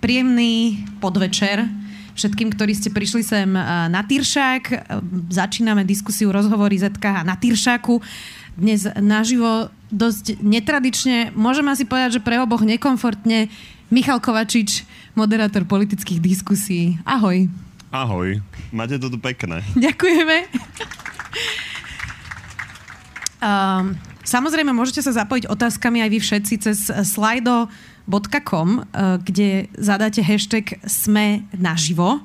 Príjemný podvečer všetkým, ktorí ste prišli sem eh, na Tyršák. Eh, začíname diskusiu rozhovory ZKH na Tyršáku. Dnes naživo dosť netradične, môžem asi povedať, že pre oboch nekomfortne. Michal Kovačič, moderátor politických diskusí. Ahoj. Ahoj. Máte to tu pekné. Ďakujeme. um, samozrejme, môžete sa zapojiť otázkami aj vy všetci cez slido.com, eh, kde zadáte hashtag sme naživo.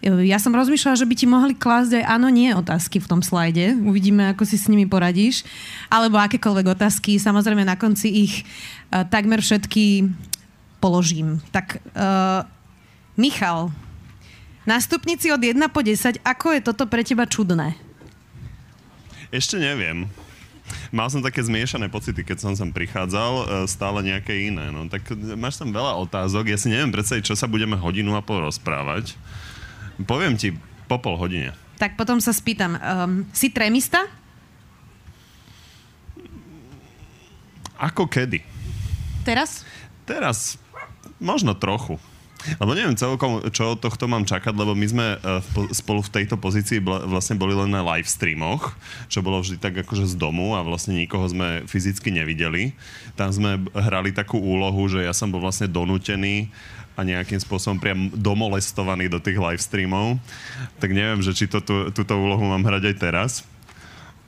Ja som rozmýšľala, že by ti mohli klásť aj áno, nie otázky v tom slajde. Uvidíme, ako si s nimi poradíš. Alebo akékoľvek otázky. Samozrejme, na konci ich uh, takmer všetky položím. Tak, uh, Michal, na stupnici od 1 po 10, ako je toto pre teba čudné? Ešte neviem. Mal som také zmiešané pocity, keď som sem prichádzal, e, stále nejaké iné. No, tak máš tam veľa otázok, ja si neviem predstaviť, čo sa budeme hodinu a pol rozprávať. Poviem ti po pol hodine. Tak potom sa spýtam, um, si trémista? Ako kedy? Teraz? Teraz možno trochu. Lebo neviem celkom, čo od tohto mám čakať, lebo my sme uh, spolu v tejto pozícii vlastne boli len na live streamoch, čo bolo vždy tak akože z domu a vlastne nikoho sme fyzicky nevideli. Tam sme hrali takú úlohu, že ja som bol vlastne donútený a nejakým spôsobom priam domolestovaný do tých live streamov. Tak neviem, že či to, tú, túto úlohu mám hrať aj teraz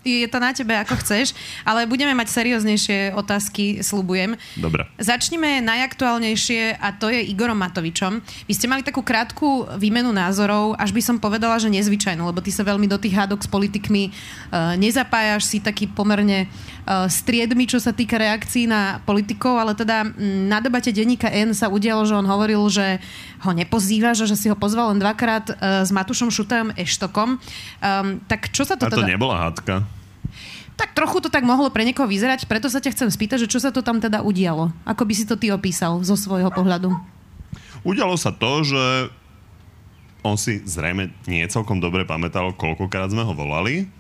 je to na tebe, ako chceš, ale budeme mať serióznejšie otázky, slubujem. Dobre. Začnime najaktuálnejšie a to je Igorom Matovičom. Vy ste mali takú krátku výmenu názorov, až by som povedala, že nezvyčajnú, lebo ty sa veľmi do tých hádok s politikmi uh, nezapájaš, si taký pomerne uh, striedmy, čo sa týka reakcií na politikov, ale teda m, na debate denníka N sa udialo, že on hovoril, že ho nepozýva, že, že si ho pozval len dvakrát uh, s Matušom Šutajom Eštokom. Um, tak čo sa to a to teda... nebola hádka. Tak trochu to tak mohlo pre niekoho vyzerať, preto sa ťa chcem spýtať, že čo sa to tam teda udialo? Ako by si to ty opísal zo svojho pohľadu? Udialo sa to, že on si zrejme nie celkom dobre pamätal, koľkokrát sme ho volali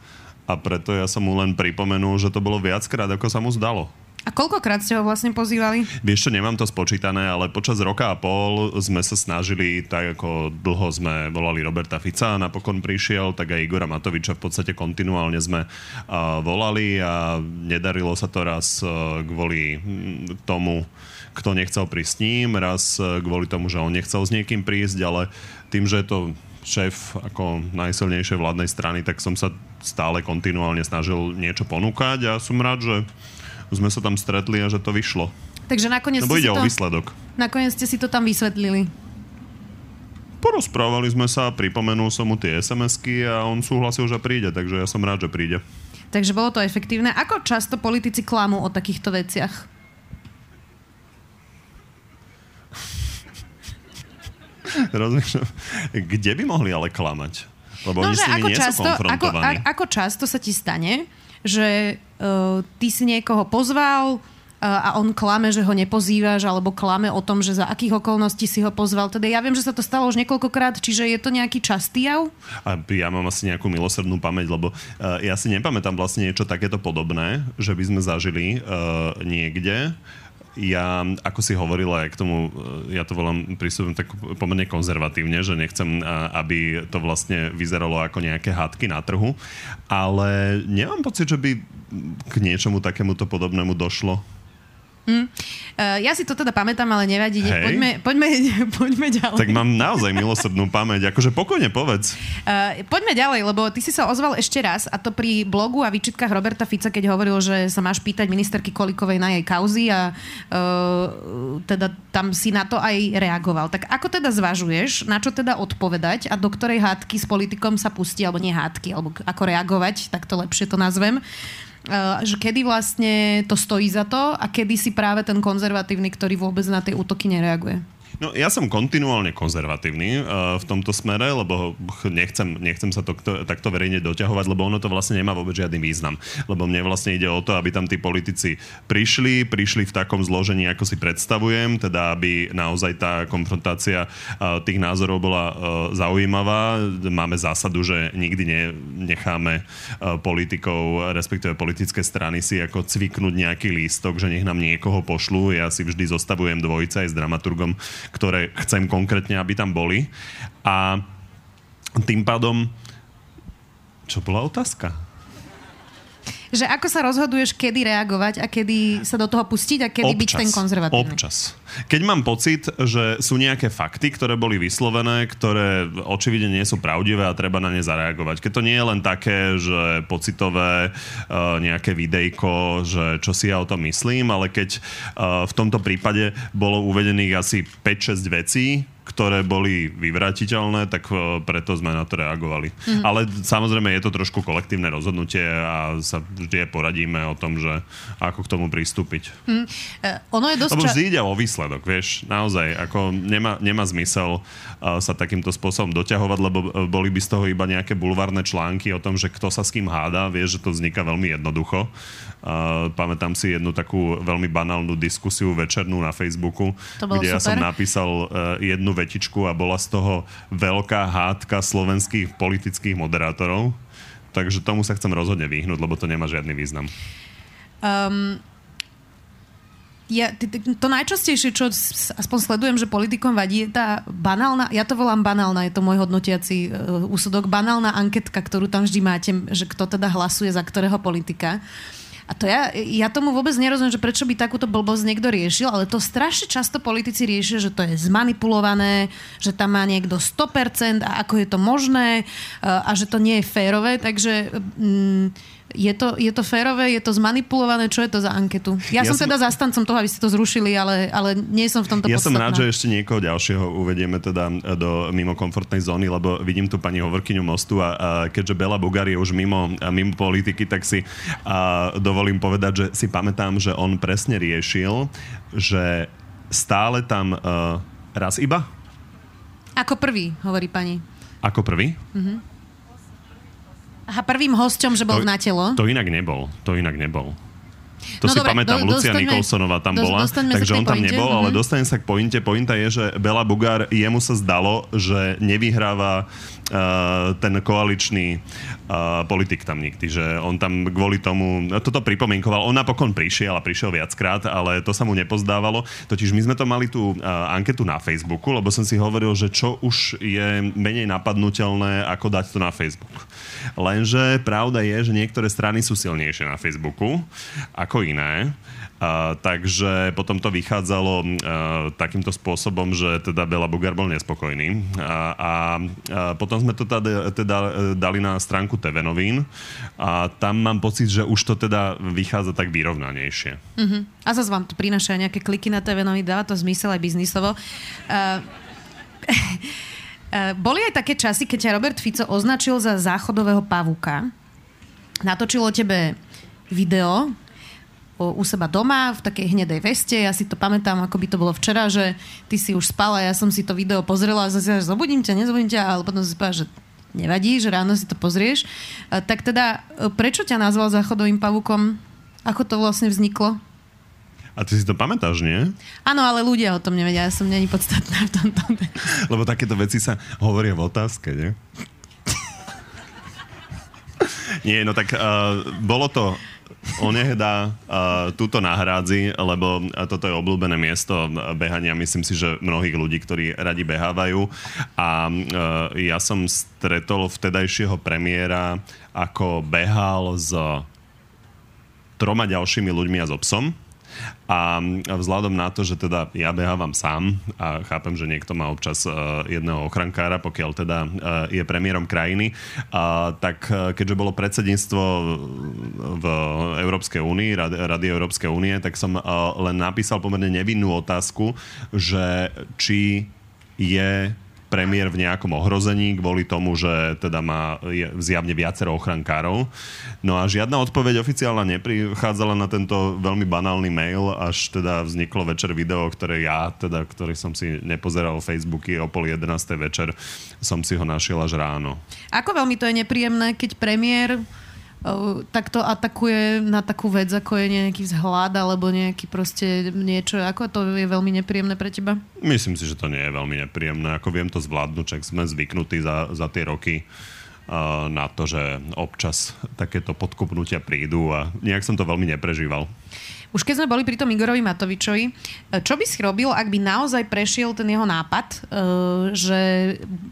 a preto ja som mu len pripomenul, že to bolo viackrát, ako sa mu zdalo. A koľkokrát ste ho vlastne pozývali? Vieš čo, nemám to spočítané, ale počas roka a pol sme sa snažili, tak ako dlho sme volali Roberta Fica a napokon prišiel, tak aj Igora Matoviča v podstate kontinuálne sme uh, volali a nedarilo sa to raz uh, kvôli hm, tomu, kto nechcel prísť s ním, raz uh, kvôli tomu, že on nechcel s niekým prísť, ale tým, že je to šéf ako najsilnejšej vládnej strany, tak som sa stále kontinuálne snažil niečo ponúkať a som rád, že sme sa tam stretli a že to vyšlo. Takže nakoniec Lebo ide si o to, výsledok. nakoniec ste si to tam vysvetlili. Porozprávali sme sa, pripomenul som mu tie SMS-ky a on súhlasil, že príde, takže ja som rád, že príde. Takže bolo to efektívne. Ako často politici klamú o takýchto veciach? Rozmýšľam, kde by mohli ale klamať? Lebo No, oni že s nimi ako nie často, sú ako, a, ako často sa ti stane, že uh, ty si niekoho pozval uh, a on klame, že ho nepozývaš, alebo klame o tom, že za akých okolností si ho pozval. Teda ja viem, že sa to stalo už niekoľkokrát, čiže je to nejaký častý jav? A ja mám asi nejakú milosrdnú pamäť, lebo uh, ja si nepamätám vlastne niečo takéto podobné, že by sme zažili uh, niekde. Ja, ako si hovorila k tomu, e, ja to volám, prístupom tak pomerne konzervatívne, že nechcem, uh, aby to vlastne vyzeralo ako nejaké hádky na trhu, ale nemám pocit, že by k niečomu takémuto podobnému došlo. Hm. Uh, ja si to teda pamätám, ale nevadí. Hej. Poďme, poďme, poďme ďalej. Tak mám naozaj milosrdnú pamäť, akože pokojne povedz. Uh, poďme ďalej, lebo ty si sa ozval ešte raz a to pri blogu a výčitkách Roberta Fica, keď hovoril, že sa máš pýtať ministerky Kolikovej na jej kauzy a uh, teda tam si na to aj reagoval. Tak ako teda zvažuješ, na čo teda odpovedať a do ktorej hádky s politikom sa pustí, alebo nie hádky, alebo ako reagovať, tak to lepšie to nazvem. Uh, že kedy vlastne to stojí za to a kedy si práve ten konzervatívny, ktorý vôbec na tie útoky nereaguje. No, ja som kontinuálne konzervatívny uh, v tomto smere, lebo ch- nechcem, nechcem sa to kto, takto verejne doťahovať, lebo ono to vlastne nemá vôbec žiadny význam. Lebo mne vlastne ide o to, aby tam tí politici prišli, prišli v takom zložení, ako si predstavujem, teda aby naozaj tá konfrontácia uh, tých názorov bola uh, zaujímavá. Máme zásadu, že nikdy ne, necháme uh, politikov, respektíve politické strany si ako cviknúť nejaký lístok, že nech nám niekoho pošlú. Ja si vždy zostavujem dvojica aj s dramaturgom ktoré chcem konkrétne, aby tam boli. A tým pádom... Čo bola otázka? Že ako sa rozhoduješ, kedy reagovať a kedy sa do toho pustiť a kedy občas, byť ten konzervatívny? Občas. Keď mám pocit, že sú nejaké fakty, ktoré boli vyslovené, ktoré očividne nie sú pravdivé a treba na ne zareagovať. Keď to nie je len také, že pocitové uh, nejaké videjko, že čo si ja o tom myslím, ale keď uh, v tomto prípade bolo uvedených asi 5-6 vecí, ktoré boli vyvratiteľné, tak e, preto sme na to reagovali. Mm. Ale samozrejme je to trošku kolektívne rozhodnutie a sa vždy poradíme o tom, že ako k tomu pristúpiť. Mm. Uh, ono je dosť... Lebo vždy ide o výsledok, vieš, naozaj, ako nemá, nemá zmysel uh, sa takýmto spôsobom doťahovať, lebo boli by z toho iba nejaké bulvárne články o tom, že kto sa s kým háda, vieš, že to vzniká veľmi jednoducho. Uh, pamätám si jednu takú veľmi banálnu diskusiu večernú na Facebooku, kde super. ja som napísal uh, jednu vetičku a bola z toho veľká hádka slovenských politických moderátorov. Takže tomu sa chcem rozhodne vyhnúť, lebo to nemá žiadny význam. Um, ja, to najčastejšie, čo aspoň sledujem, že politikom vadí, je tá banálna, ja to volám banálna, je to môj hodnotiaci uh, úsudok, banálna anketka, ktorú tam vždy máte, že kto teda hlasuje za ktorého politika. Uh, a to ja, ja tomu vôbec nerozumiem, že prečo by takúto blbosť niekto riešil, ale to strašne často politici riešia, že to je zmanipulované, že tam má niekto 100% a ako je to možné a že to nie je férové, takže... Mm, je to, je to férové, je to zmanipulované, čo je to za anketu? Ja, ja som, som teda zastancom toho, aby ste to zrušili, ale, ale nie som v tomto Ja podstatná. som rád, že ešte niekoho ďalšieho uvedieme teda do mimo komfortnej zóny, lebo vidím tu pani hovorkyňu Mostu a, a keďže Bela Bugar je už mimo, mimo politiky, tak si a, dovolím povedať, že si pamätám, že on presne riešil, že stále tam a, raz iba? Ako prvý, hovorí pani. Ako prvý? Mhm. Aha, prvým hosťom, že bol to, na telo? To inak nebol. To inak nebol. To no si dobre, pamätám, do, Lucia Nikolsonová tam do, bola, takže on tam pointe, nebol, ale dostane sa k pointe. Pointa je, že Bela Bugár, jemu sa zdalo, že nevyhráva uh, ten koaličný uh, politik tam nikdy, že on tam kvôli tomu, toto pripomienkoval, on napokon prišiel a prišiel viackrát, ale to sa mu nepozdávalo. Totiž my sme to mali tú uh, anketu na Facebooku, lebo som si hovoril, že čo už je menej napadnutelné, ako dať to na Facebook. Lenže pravda je, že niektoré strany sú silnejšie na Facebooku ako iné. Uh, takže potom to vychádzalo uh, takýmto spôsobom, že teda Bela Bugar bol nespokojný. A, a, a potom sme to teda, teda dali na stránku TV Novín a tam mám pocit, že už to teda vychádza tak vyrovnanejšie. Uh-huh. A zase vám to prináša nejaké kliky na TV Novín, dáva to zmysel aj biznisovo. Uh, boli aj také časy, keď ťa Robert Fico označil za záchodového pavúka. Natočilo tebe video, u seba doma v takej hnedej veste. Ja si to pamätám, ako by to bolo včera, že ty si už spala, ja som si to video pozrela a zase, že zobudím ťa, nezobudím ťa, ale potom si povedala, že nevadí, že ráno si to pozrieš. Tak teda, e, prečo ťa nazval záchodovým pavúkom? Ako to vlastne vzniklo? A ty si to pamätáš, nie? Áno, ale ľudia o tom nevedia, ja som není podstatná v tomto. Lebo takéto veci sa hovoria v otázke, nie? nie, no tak uh, bolo to onehda uh, túto nahrádzi, lebo toto je obľúbené miesto behania. Myslím si, že mnohých ľudí, ktorí radi behávajú. A uh, ja som stretol vtedajšieho premiéra, ako behal s troma ďalšími ľuďmi a so psom. A vzhľadom na to, že teda ja behávam sám a chápem, že niekto má občas uh, jedného ochrankára, pokiaľ teda uh, je premiérom krajiny, tak uh, keďže bolo predsedníctvo v Európskej únii, Rady, Európskej únie, tak som len napísal pomerne nevinnú otázku, že či je premiér v nejakom ohrození kvôli tomu, že teda má zjavne viacero ochrankárov. No a žiadna odpoveď oficiálna neprichádzala na tento veľmi banálny mail, až teda vzniklo večer video, ktoré ja, teda, ktorý som si nepozeral Facebooky o pol 11. večer, som si ho našiel až ráno. Ako veľmi to je nepríjemné, keď premiér takto atakuje na takú vec, ako je nejaký vzhľad alebo nejaký proste niečo, ako to je veľmi nepríjemné pre teba? Myslím si, že to nie je veľmi nepríjemné. Ako viem to zvládnuť, čak sme zvyknutí za, za tie roky na to, že občas takéto podkopnutia prídu a nejak som to veľmi neprežíval. Už keď sme boli pri tom Igorovi Matovičovi, e, čo by si robil, ak by naozaj prešiel ten jeho nápad, e, že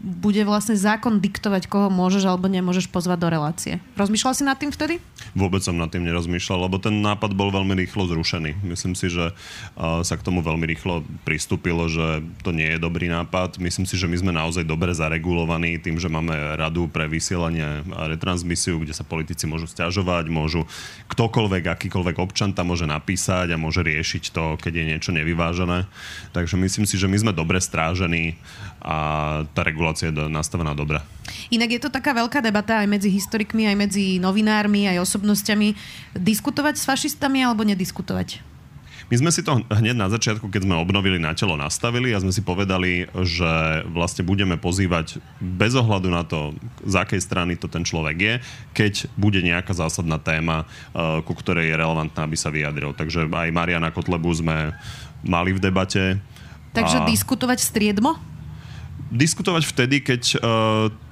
bude vlastne zákon diktovať, koho môžeš alebo nemôžeš pozvať do relácie? Rozmýšľal si nad tým vtedy? Vôbec som nad tým nerozmýšľal, lebo ten nápad bol veľmi rýchlo zrušený. Myslím si, že sa k tomu veľmi rýchlo pristúpilo, že to nie je dobrý nápad. Myslím si, že my sme naozaj dobre zaregulovaní tým, že máme radu pre vysielanie a retransmisiu, kde sa politici môžu stiažovať, môžu ktokoľvek, akýkoľvek občan tam môže napísať napísať a môže riešiť to, keď je niečo nevyvážené. Takže myslím si, že my sme dobre strážení a tá regulácia je nastavená dobre. Inak je to taká veľká debata aj medzi historikmi, aj medzi novinármi, aj osobnosťami. Diskutovať s fašistami alebo nediskutovať? My sme si to hneď na začiatku, keď sme obnovili na telo, nastavili a sme si povedali, že vlastne budeme pozývať bez ohľadu na to, z akej strany to ten človek je, keď bude nejaká zásadná téma, eh, ku ktorej je relevantná, aby sa vyjadril. Takže aj Mariana Kotlebu sme mali v debate. Takže a... diskutovať striedmo? Diskutovať vtedy, keď uh,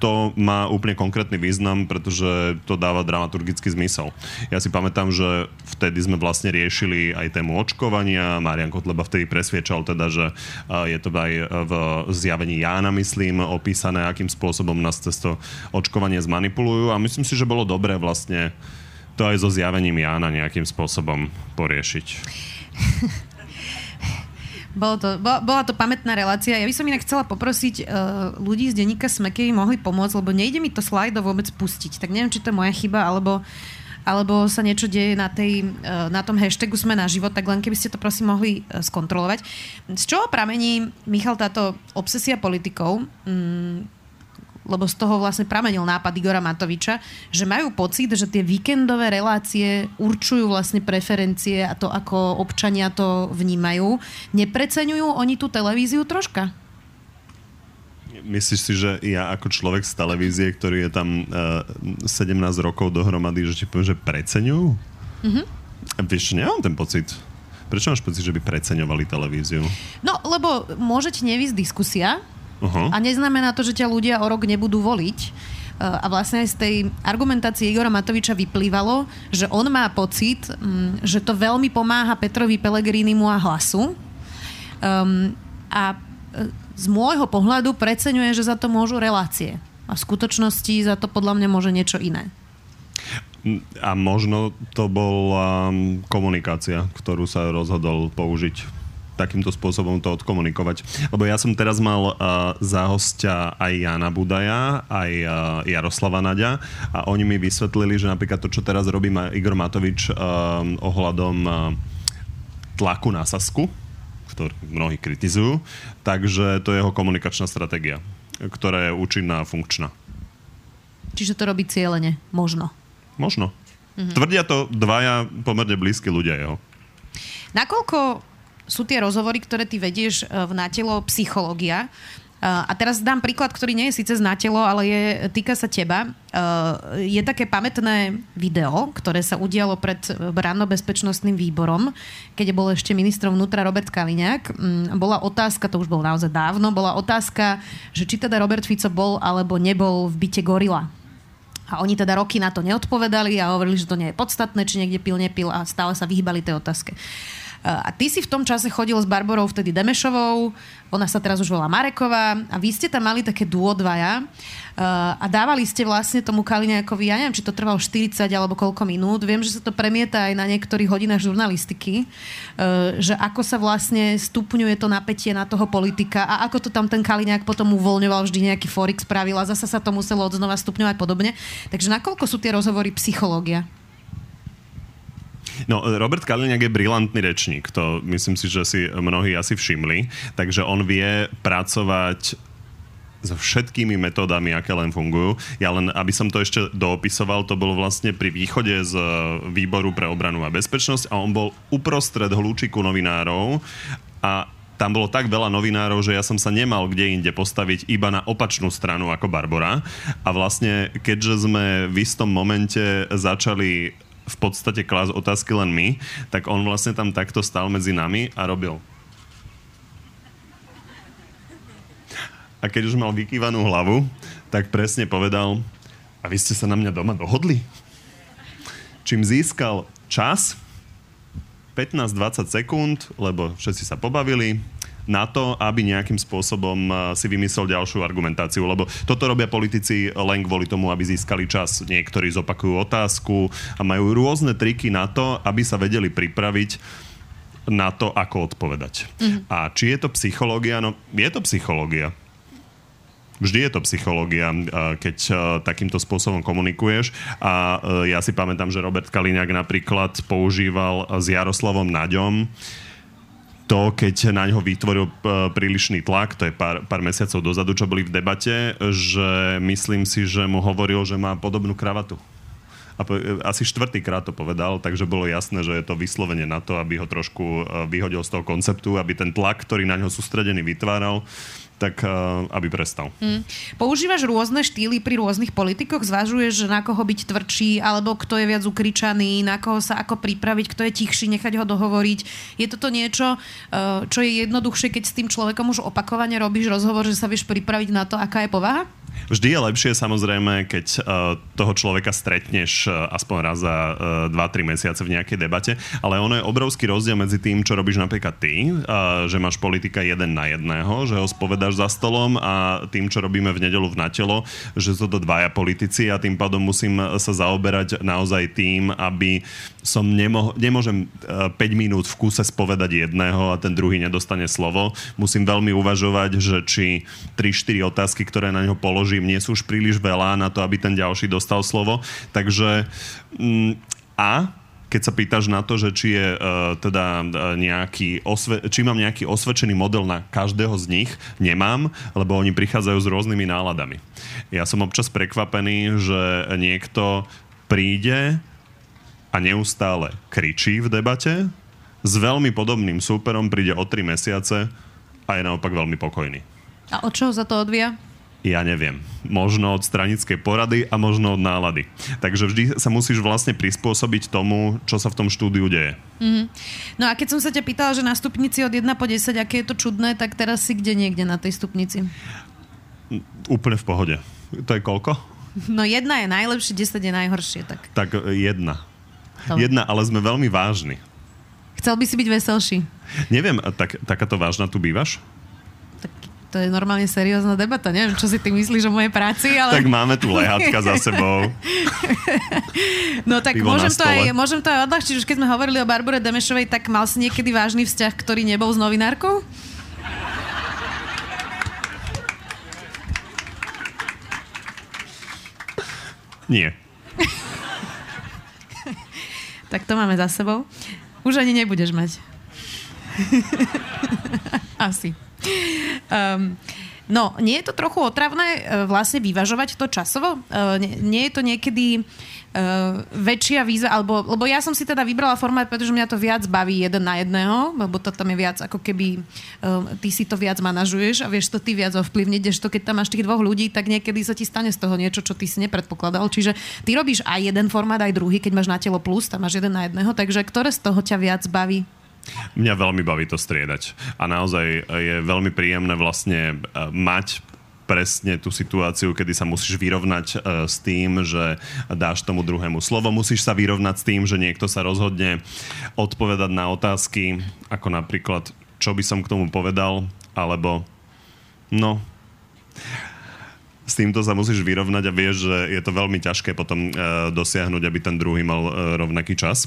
to má úplne konkrétny význam, pretože to dáva dramaturgický zmysel. Ja si pamätám, že vtedy sme vlastne riešili aj tému očkovania. Marian Kotleba vtedy presviečal teda, že uh, je to aj v zjavení Jána, myslím, opísané, akým spôsobom nás cez to očkovanie zmanipulujú a myslím si, že bolo dobré vlastne to aj so zjavením Jána nejakým spôsobom poriešiť. Bolo to, bola, bola to pamätná relácia. Ja by som inak chcela poprosiť uh, ľudí z denníka SME, mohli pomôcť, lebo nejde mi to slajdo vôbec pustiť. Tak neviem, či to je moja chyba, alebo alebo sa niečo deje na, tej, uh, na tom hashtagu Sme na život, tak len keby ste to prosím mohli uh, skontrolovať. Z čoho pramení, Michal, táto obsesia politikov? Um, lebo z toho vlastne pramenil nápad Igora Matoviča, že majú pocit, že tie víkendové relácie určujú vlastne preferencie a to, ako občania to vnímajú. Nepreceňujú oni tú televíziu troška? Myslíš si, že ja ako človek z televízie, ktorý je tam uh, eh, 17 rokov dohromady, že ti poviem, že preceňujú? Mm-hmm. Vieš, nemám ten pocit. Prečo máš pocit, že by preceňovali televíziu? No, lebo môžete nevysť diskusia, Uh-huh. A neznamená to, že ťa ľudia o rok nebudú voliť. A vlastne aj z tej argumentácie Igora Matoviča vyplývalo, že on má pocit, mm, že to veľmi pomáha Petrovi Pelegrínimu a hlasu. Um, a e, z môjho pohľadu preceňuje, že za to môžu relácie. A v skutočnosti za to podľa mňa môže niečo iné. A možno to bola komunikácia, ktorú sa rozhodol použiť takýmto spôsobom to odkomunikovať. Lebo ja som teraz mal uh, za hostia aj Jana Budaja, aj uh, Jaroslava Naďa a oni mi vysvetlili, že napríklad to, čo teraz robí Igor Matovič uh, ohľadom uh, tlaku na Sasku, ktorý mnohí kritizujú, takže to je jeho komunikačná stratégia, ktorá je účinná a funkčná. Čiže to robí cieľene, možno. Možno. Mhm. Tvrdia to dvaja pomerne blízki ľudia jeho. Nakoľko sú tie rozhovory, ktoré ty vedieš e, v natelo psychológia. E, a teraz dám príklad, ktorý nie je síce z natelo, ale je, týka sa teba. E, je také pamätné video, ktoré sa udialo pred bránno-bezpečnostným výborom, keď bol ešte ministrom vnútra Robert Kaliňák. Mm, bola otázka, to už bolo naozaj dávno, bola otázka, že či teda Robert Fico bol alebo nebol v byte Gorila. A oni teda roky na to neodpovedali a hovorili, že to nie je podstatné, či niekde pil, nepil a stále sa vyhýbali tej otázke. A ty si v tom čase chodil s Barborou vtedy Demešovou, ona sa teraz už volá Mareková a vy ste tam mali také duo dvaja a dávali ste vlastne tomu Kaliňákovi, ja neviem, či to trvalo 40 alebo koľko minút, viem, že sa to premieta aj na niektorých hodinách žurnalistiky, že ako sa vlastne stupňuje to napätie na toho politika a ako to tam ten Kaliňák potom uvoľňoval, vždy nejaký forik spravil a zase sa to muselo odznova stupňovať podobne. Takže nakoľko sú tie rozhovory psychológia? No, Robert Kaliňák je brilantný rečník, to myslím si, že si mnohí asi všimli, takže on vie pracovať so všetkými metódami, aké len fungujú. Ja len, aby som to ešte doopisoval, to bolo vlastne pri východe z výboru pre obranu a bezpečnosť a on bol uprostred hľúčiku novinárov a tam bolo tak veľa novinárov, že ja som sa nemal kde inde postaviť iba na opačnú stranu ako Barbara. A vlastne, keďže sme v istom momente začali v podstate klás otázky len my, tak on vlastne tam takto stal medzi nami a robil. A keď už mal vykývanú hlavu, tak presne povedal, A vy ste sa na mňa doma dohodli? Čím získal čas, 15-20 sekúnd, lebo všetci sa pobavili, na to, aby nejakým spôsobom eh, si vymyslel ďalšiu argumentáciu. Lebo toto robia politici len kvôli tomu, aby získali čas. Niektorí zopakujú otázku a majú rôzne triky na to, aby sa vedeli pripraviť na to, ako odpovedať. Mm-hmm. A či je to psychológia? No, je to psychológia. Vždy je to psychológia, keď takýmto spôsobom komunikuješ. A ja si pamätám, že Robert Kaliňák napríklad používal s Jaroslavom Naďom to, keď na ňo vytvoril prílišný tlak, to je pár, pár mesiacov dozadu, čo boli v debate, že myslím si, že mu hovoril, že má podobnú kravatu. A po, asi štvrtýkrát to povedal, takže bolo jasné, že je to vyslovene na to, aby ho trošku vyhodil z toho konceptu, aby ten tlak, ktorý na ňo sústredený vytváral, tak uh, aby prestal. Mm. Používaš rôzne štýly pri rôznych politikoch? Zvažuješ, na koho byť tvrdší, alebo kto je viac ukričaný, na koho sa ako pripraviť, kto je tichší, nechať ho dohovoriť. Je toto niečo, uh, čo je jednoduchšie, keď s tým človekom už opakovane robíš rozhovor, že sa vieš pripraviť na to, aká je povaha? Vždy je lepšie samozrejme, keď uh, toho človeka stretneš uh, aspoň raz za uh, 2-3 mesiace v nejakej debate, ale ono je obrovský rozdiel medzi tým, čo robíš napríklad ty, uh, že máš politika jeden na jedného, že ho spovedáš za stolom a tým, čo robíme v nedelu v natelo, že sú to dvaja politici a tým pádom musím sa zaoberať naozaj tým, aby som nemoh- nemôžem 5 minút v kúse spovedať jedného a ten druhý nedostane slovo. Musím veľmi uvažovať, že či 3-4 otázky, ktoré na neho položím, nie sú už príliš veľa na to, aby ten ďalší dostal slovo. Takže mm, a keď sa pýtaš na to, že či je uh, teda uh, nejaký osve- či mám nejaký osvedčený model na každého z nich, nemám, lebo oni prichádzajú s rôznymi náladami. Ja som občas prekvapený, že niekto príde a neustále kričí v debate, s veľmi podobným súperom príde o 3 mesiace a je naopak veľmi pokojný. A od čoho sa to odvia? Ja neviem. Možno od stranickej porady a možno od nálady. Takže vždy sa musíš vlastne prispôsobiť tomu, čo sa v tom štúdiu deje. Mm-hmm. No a keď som sa ťa pýtala, že na stupnici od 1 po 10, aké je to čudné, tak teraz si kde niekde na tej stupnici? Úplne v pohode. To je koľko? No jedna je najlepšie, 10 je najhoršie. Tak, tak jedna. To. Jedna, ale sme veľmi vážni. Chcel by si byť veselší. Neviem, tak, takáto vážna tu bývaš? To je normálne seriózna debata. Neviem, čo si ty myslíš o mojej práci, ale... Tak máme tu lehátka za sebou. No tak môžem to, aj, môžem to aj odľahčiť. Už keď sme hovorili o Barbore Demešovej, tak mal si niekedy vážny vzťah, ktorý nebol s novinárkou? Nie. Tak to máme za sebou. Už ani nebudeš mať. Asi. Um, No, nie je to trochu otravné uh, vlastne vyvažovať to časovo? Uh, nie, nie je to niekedy uh, väčšia výzva, alebo, lebo ja som si teda vybrala formát, pretože mňa to viac baví jeden na jedného, lebo to tam je viac ako keby uh, ty si to viac manažuješ a vieš to ty viac ovplyvniť, to keď tam máš tých dvoch ľudí, tak niekedy sa ti stane z toho niečo, čo ty si nepredpokladal. Čiže ty robíš aj jeden formát, aj druhý, keď máš na telo plus, tam máš jeden na jedného, takže ktoré z toho ťa viac baví? Mňa veľmi baví to striedať. A naozaj je veľmi príjemné vlastne e, mať presne tú situáciu, kedy sa musíš vyrovnať uh, s tým, že dáš tomu druhému slovo. Musíš sa vyrovnať s tým, že niekto sa rozhodne odpovedať na otázky, ako napríklad, čo by som k tomu povedal, alebo no, s týmto sa musíš vyrovnať a vieš, že je to veľmi ťažké potom uh, dosiahnuť, aby ten druhý mal uh, rovnaký čas.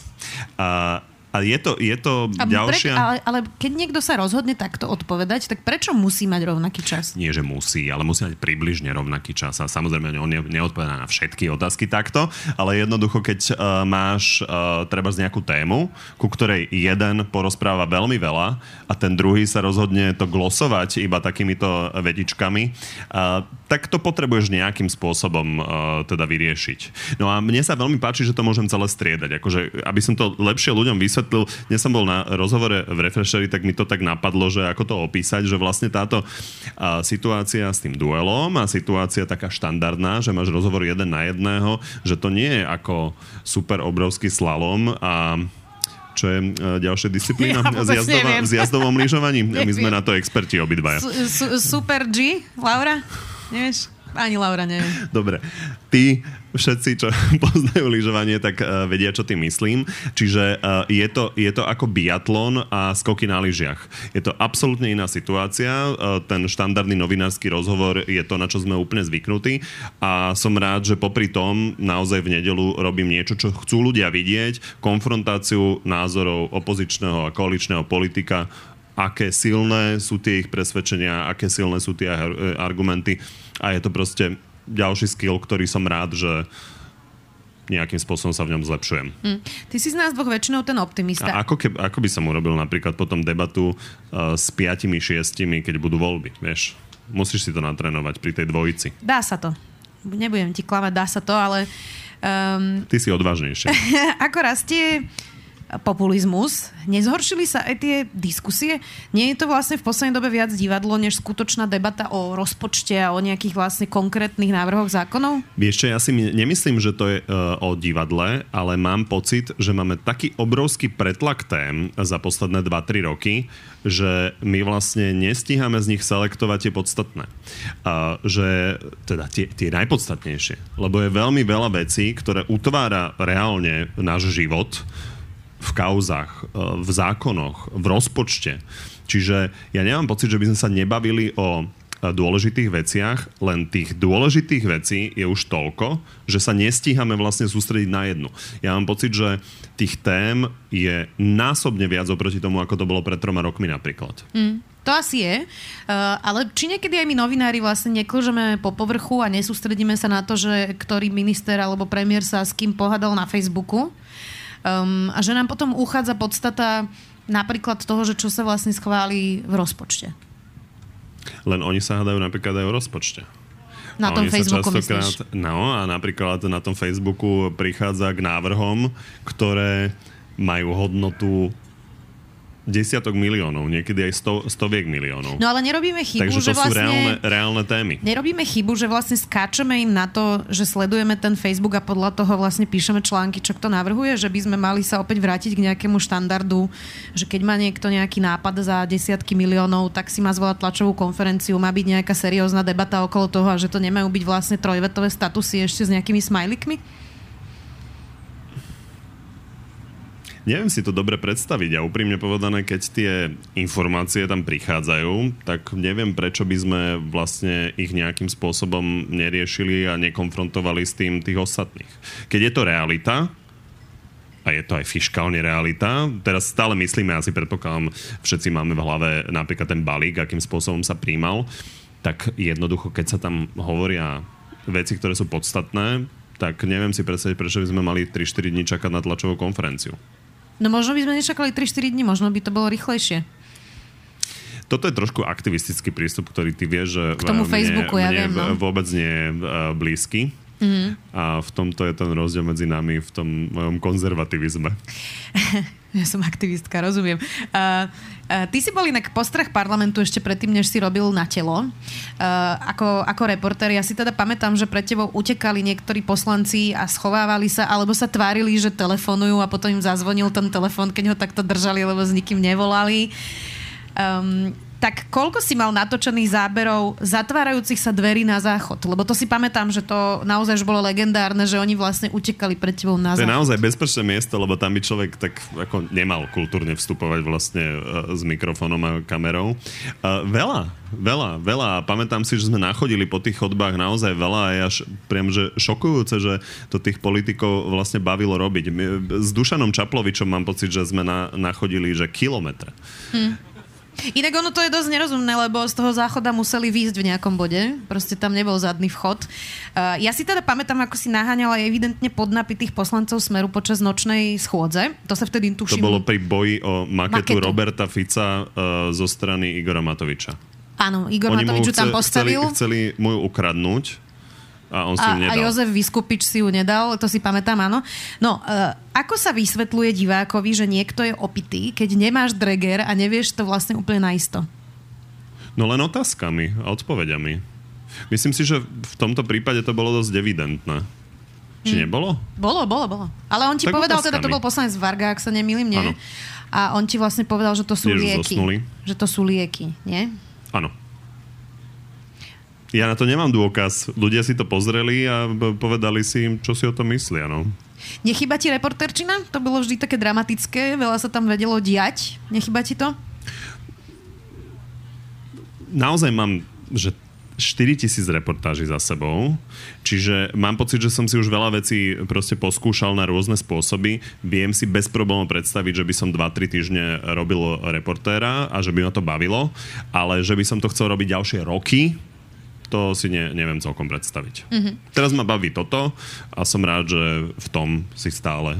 A a je to, je to a ďalšia... Pre, ale, ale keď niekto sa rozhodne takto odpovedať, tak prečo musí mať rovnaký čas? Nie, že musí, ale musí mať približne rovnaký čas. A samozrejme, on ne, neodpovedá na všetky otázky takto, ale jednoducho, keď uh, máš uh, treba z nejakú tému, ku ktorej jeden porozpráva veľmi veľa a ten druhý sa rozhodne to glosovať iba takýmito vetičkami, uh, tak to potrebuješ nejakým spôsobom uh, teda vyriešiť. No a mne sa veľmi páči, že to môžem celé striedať. Akože, aby som to lepšie ľuďom vysvetlil, vysvetlil, dnes som bol na rozhovore v Refresheri, tak mi to tak napadlo, že ako to opísať, že vlastne táto a, situácia s tým duelom a situácia taká štandardná, že máš rozhovor jeden na jedného, že to nie je ako super obrovský slalom a čo je uh, ďalšia disciplína ja s, jazdova, s jazdovom lyžovaní. My sme na to experti obidvaja. Su, su, super G, Laura? Nevieš? Ani Laura neviem. Dobre. Ty, všetci, čo poznajú lyžovanie, tak uh, vedia, čo tým myslím. Čiže uh, je, to, je to ako biatlon a skoky na lyžiach. Je to absolútne iná situácia. Uh, ten štandardný novinársky rozhovor je to, na čo sme úplne zvyknutí. A som rád, že popri tom naozaj v nedelu robím niečo, čo chcú ľudia vidieť. Konfrontáciu názorov opozičného a koaličného politika aké silné sú tie ich presvedčenia, aké silné sú tie argumenty a je to proste ďalší skill, ktorý som rád, že nejakým spôsobom sa v ňom zlepšujem. Mm. Ty si z nás dvoch väčšinou ten optimista. A ako, keb, ako by som urobil napríklad potom debatu uh, s piatimi, šiestimi, keď budú voľby, vieš? Musíš si to natrénovať pri tej dvojici. Dá sa to. Nebudem ti klamať, dá sa to, ale... Um, Ty si odvážnejšie. ako rastie populizmus. Nezhoršili sa aj tie diskusie? Nie je to vlastne v poslednej dobe viac divadlo, než skutočná debata o rozpočte a o nejakých vlastne konkrétnych návrhoch zákonov? Vieš ja si nemyslím, že to je uh, o divadle, ale mám pocit, že máme taký obrovský pretlak tém za posledné 2-3 roky, že my vlastne nestíhame z nich selektovať tie podstatné. Uh, že teda tie, tie najpodstatnejšie. Lebo je veľmi veľa vecí, ktoré utvára reálne náš život, v kauzach, e, v zákonoch, v rozpočte. Čiže ja nemám pocit, že by sme sa nebavili o e, dôležitých veciach, len tých dôležitých vecí je už toľko, že sa nestíhame vlastne sústrediť na jednu. Ja mám pocit, že tých tém je násobne viac oproti tomu, ako to bolo pred troma rokmi napríklad. Mm. To asi je, uh, ale či niekedy aj my novinári vlastne neklžeme po povrchu a nesústredíme sa na to, že ktorý minister alebo premiér sa s kým pohádal na Facebooku, Um, a že nám potom uchádza podstata napríklad toho, že čo sa vlastne schváli v rozpočte. Len oni sa hádajú napríklad aj o rozpočte. Na tom Facebooku myslíš? No a napríklad na tom Facebooku prichádza k návrhom, ktoré majú hodnotu desiatok miliónov, niekedy aj sto, stoviek miliónov. No ale nerobíme chybu, Takže to že vlastne, sú reálne, reálne témy. Nerobíme chybu, že vlastne skáčeme im na to, že sledujeme ten Facebook a podľa toho vlastne píšeme články, čo kto navrhuje, že by sme mali sa opäť vrátiť k nejakému štandardu, že keď má niekto nejaký nápad za desiatky miliónov, tak si má zvolať tlačovú konferenciu, má byť nejaká seriózna debata okolo toho a že to nemajú byť vlastne trojvetové statusy ešte s nejakými smajlikmi? Neviem si to dobre predstaviť a úprimne povedané, keď tie informácie tam prichádzajú, tak neviem, prečo by sme vlastne ich nejakým spôsobom neriešili a nekonfrontovali s tým tých ostatných. Keď je to realita, a je to aj fiskálne realita. Teraz stále myslíme, asi predpokladám, všetci máme v hlave napríklad ten balík, akým spôsobom sa príjmal, tak jednoducho, keď sa tam hovoria veci, ktoré sú podstatné, tak neviem si predstaviť, prečo by sme mali 3-4 dní čakať na tlačovú konferenciu. No možno by sme nečakali 3-4 dní, možno by to bolo rýchlejšie. Toto je trošku aktivistický prístup, ktorý ty vieš, že k tomu mne, Facebooku, ja mne viem, no. vôbec nie je blízky. Mm-hmm. A v tomto je ten rozdiel medzi nami v tom mojom konzervativizme. ja som aktivistka, rozumiem. Uh, uh, ty si bol inak postrach parlamentu ešte predtým, než si robil na telo. Uh, ako, ako reporter, ja si teda pamätám, že pred tebou utekali niektorí poslanci a schovávali sa, alebo sa tvárili, že telefonujú a potom im zazvonil ten telefon, keď ho takto držali, lebo s nikým nevolali. Um, tak koľko si mal natočených záberov zatvárajúcich sa dverí na záchod? Lebo to si pamätám, že to naozaj už bolo legendárne, že oni vlastne utekali pred tebou na záchod. To je naozaj bezpečné miesto, lebo tam by človek tak ako nemal kultúrne vstupovať vlastne uh, s mikrofónom a kamerou. Uh, veľa, veľa, veľa. A pamätám si, že sme nachodili po tých chodbách naozaj veľa a je až priam, že šokujúce, že to tých politikov vlastne bavilo robiť. My, s Dušanom Čaplovičom mám pocit, že sme na, nachodili, že kilometre. Hmm. Inak ono to je dosť nerozumné, lebo z toho záchoda museli výjsť v nejakom bode. Proste tam nebol zadný vchod. Uh, ja si teda pamätám, ako si naháňala evidentne podnapitých poslancov Smeru počas nočnej schôdze. To sa vtedy tuším... To bolo pri boji o maketu, maketu. Roberta Fica uh, zo strany Igora Matoviča. Áno, Igor Oni Matovič tam postavil. Chceli, chceli mu ju ukradnúť a on si a, ju nedal. A Jozef Vyskupič si ju nedal, to si pamätám, áno. No, uh, ako sa vysvetľuje divákovi, že niekto je opitý, keď nemáš dreger a nevieš to vlastne úplne naisto? No len otázkami a odpovediami. Myslím si, že v tomto prípade to bolo dosť evidentné. Či hmm. nebolo? Bolo, bolo, bolo. Ale on ti tak povedal, otázkami. teda to bol poslanec Varga, ak sa nemýlim, nie? Ano. A on ti vlastne povedal, že to sú Tiež lieky. Zosnuli. Že to sú lieky, nie? Áno. Ja na to nemám dôkaz. Ľudia si to pozreli a povedali si im, čo si o tom myslia. No. Nechyba ti reporterčina? To bolo vždy také dramatické, veľa sa tam vedelo diať. Nechyba ti to? Naozaj mám, že 4 tisíc reportáží za sebou, čiže mám pocit, že som si už veľa vecí proste poskúšal na rôzne spôsoby. Viem si bez problémov predstaviť, že by som 2-3 týždne robil reportéra a že by ma to bavilo, ale že by som to chcel robiť ďalšie roky, to si ne, neviem celkom predstaviť. Mm-hmm. Teraz ma baví toto a som rád, že v tom si stále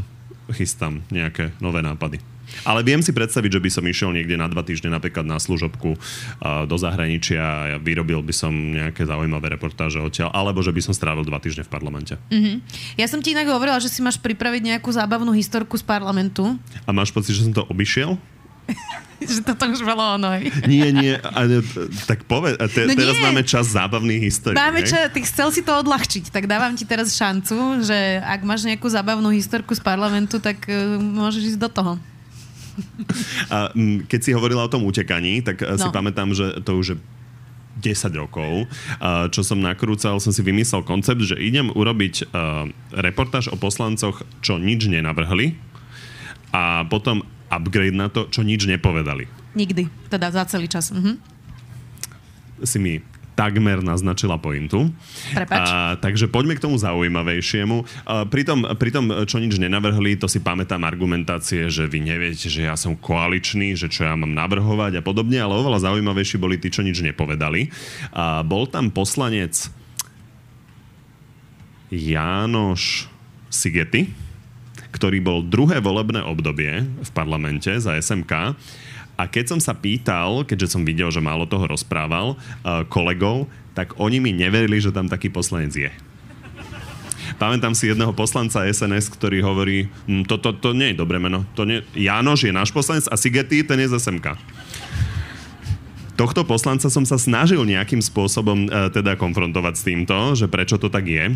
chystám nejaké nové nápady. Ale viem si predstaviť, že by som išiel niekde na dva týždne napríklad na služobku uh, do zahraničia a vyrobil by som nejaké zaujímavé reportáže odtiaľ, alebo že by som strávil dva týždne v parlamente. Mm-hmm. Ja som ti inak hovorila, že si máš pripraviť nejakú zábavnú historku z parlamentu. A máš pocit, že som to obišiel? že toto už bolo ono. Nie, nie, ale, tak poved, te, no teraz nie. máme čas zábavných histórií. Máme čas, ty chcel si to odľahčiť, tak dávam ti teraz šancu, že ak máš nejakú zábavnú historku z parlamentu, tak uh, môžeš ísť do toho. A, keď si hovorila o tom utekaní, tak no. si pamätám, že to už je 10 rokov, čo som nakrúcal, som si vymyslel koncept, že idem urobiť reportáž o poslancoch, čo nič nenavrhli a potom upgrade na to, čo nič nepovedali. Nikdy, teda za celý čas. Mhm. Si mi takmer naznačila pointu. Prepač. A, takže poďme k tomu zaujímavejšiemu. A, pri, tom, pri tom, čo nič nenavrhli, to si pamätám argumentácie, že vy neviete, že ja som koaličný, že čo ja mám navrhovať a podobne, ale oveľa zaujímavejší boli tí, čo nič nepovedali. A, bol tam poslanec Jánoš Sigety, ktorý bol druhé volebné obdobie v parlamente za SMK. A keď som sa pýtal, keďže som videl, že málo toho rozprával, uh, kolegov, tak oni mi neverili, že tam taký poslanec je. Pamätám si jedného poslanca SNS, ktorý hovorí, hm, to, to, nie je dobré meno. To nie... Jánoš je náš poslanec a Sigety, ten je z SMK tohto poslanca som sa snažil nejakým spôsobom uh, teda konfrontovať s týmto, že prečo to tak je.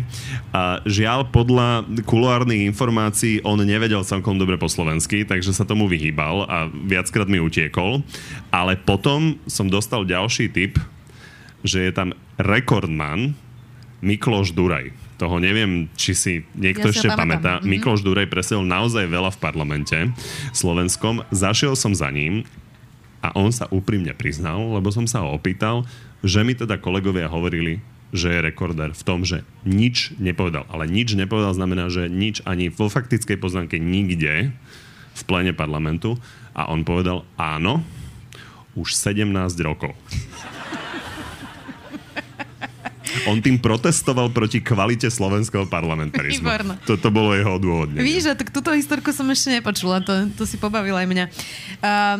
A žiaľ, podľa kuloárnych informácií on nevedel celkom dobre po slovensky, takže sa tomu vyhýbal a viackrát mi utiekol. Ale potom som dostal ďalší tip, že je tam rekordman Mikloš Duraj. Toho neviem, či si niekto ja ešte pamätá. Mm-hmm. Mikloš Duraj presedol naozaj veľa v parlamente slovenskom. Zašiel som za ním a on sa úprimne priznal, lebo som sa ho opýtal, že mi teda kolegovia hovorili, že je rekorder v tom, že nič nepovedal. Ale nič nepovedal znamená, že nič ani vo faktickej poznámke nikde v pléne parlamentu. A on povedal, áno, už 17 rokov. On tým protestoval proti kvalite slovenského parlamentarizmu. Toto bolo jeho odôvodnenie. Víš, tak túto historku som ešte nepočula, to, to si pobavila aj mňa. Uh,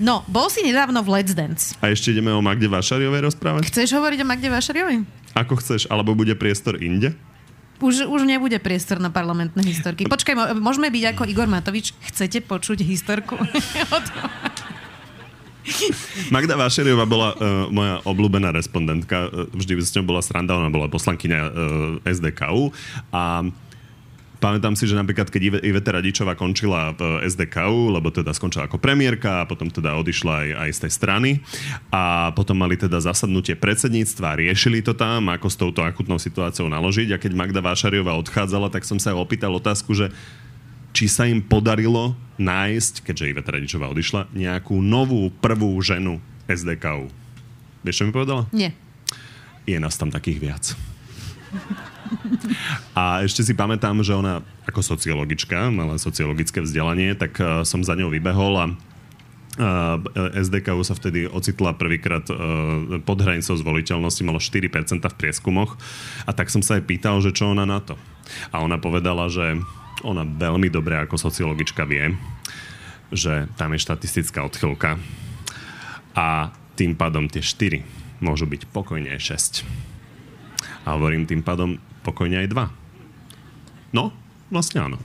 No, bol si nedávno v Let's Dance. A ešte ideme o Magde Vašariovej rozprávať? Chceš hovoriť o Magde Vašariovej? Ako chceš, alebo bude priestor inde? Už, už nebude priestor na parlamentné historky. Počkaj, môžeme byť ako Igor Matovič. Chcete počuť historku? Magda Vašeriová bola uh, moja obľúbená respondentka. Vždy s ňou bola sranda, ona bola poslankyňa uh, SDKU a Pamätám si, že napríklad, keď Iveta Radičová končila v SDKU, lebo teda skončila ako premiérka a potom teda odišla aj, aj z tej strany a potom mali teda zasadnutie predsedníctva, riešili to tam, ako s touto akutnou situáciou naložiť a keď Magda Vášariová odchádzala, tak som sa opýtal otázku, že či sa im podarilo nájsť, keďže Iveta Radičová odišla, nejakú novú prvú ženu SDKU. Vieš, čo mi povedala? Nie. Je nás tam takých viac. A ešte si pamätám, že ona ako sociologička, mala sociologické vzdelanie, tak uh, som za ňou vybehol a Uh, SDKU sa vtedy ocitla prvýkrát uh, pod hranicou zvoliteľnosti, malo 4% v prieskumoch a tak som sa aj pýtal, že čo ona na to. A ona povedala, že ona veľmi dobre ako sociologička vie, že tam je štatistická odchylka a tým pádom tie 4 môžu byť pokojne 6. A hovorím tým pádom pokojne aj dva. No, vlastne áno.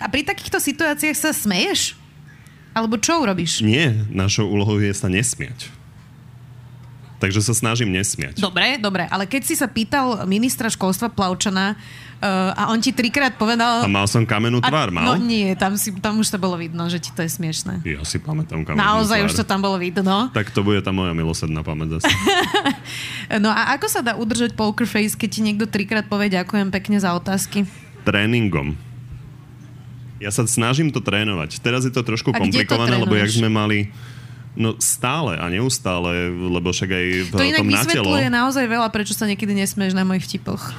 A pri takýchto situáciách sa smeješ? Alebo čo urobíš? Nie, našou úlohou je sa nesmiať. Takže sa snažím nesmiať. Dobre, dobre, ale keď si sa pýtal ministra školstva Plavčana uh, a on ti trikrát povedal... A mal som kamenú tvár, mal? No nie, tam, si, tam už to bolo vidno, že ti to je smiešné. Ja si pamätám kamenú Naozaj tvár. už to tam bolo vidno. Tak to bude tá moja milosrdná pamäť zase. no a ako sa dá udržať poker face, keď ti niekto trikrát povie ďakujem pekne za otázky? Tréningom. Ja sa snažím to trénovať. Teraz je to trošku A kde to komplikované, lebo jak sme mali No stále a neustále, lebo však aj v To inak tom na telo... vysvetľuje naozaj veľa, prečo sa niekedy nesmieš na mojich vtipoch.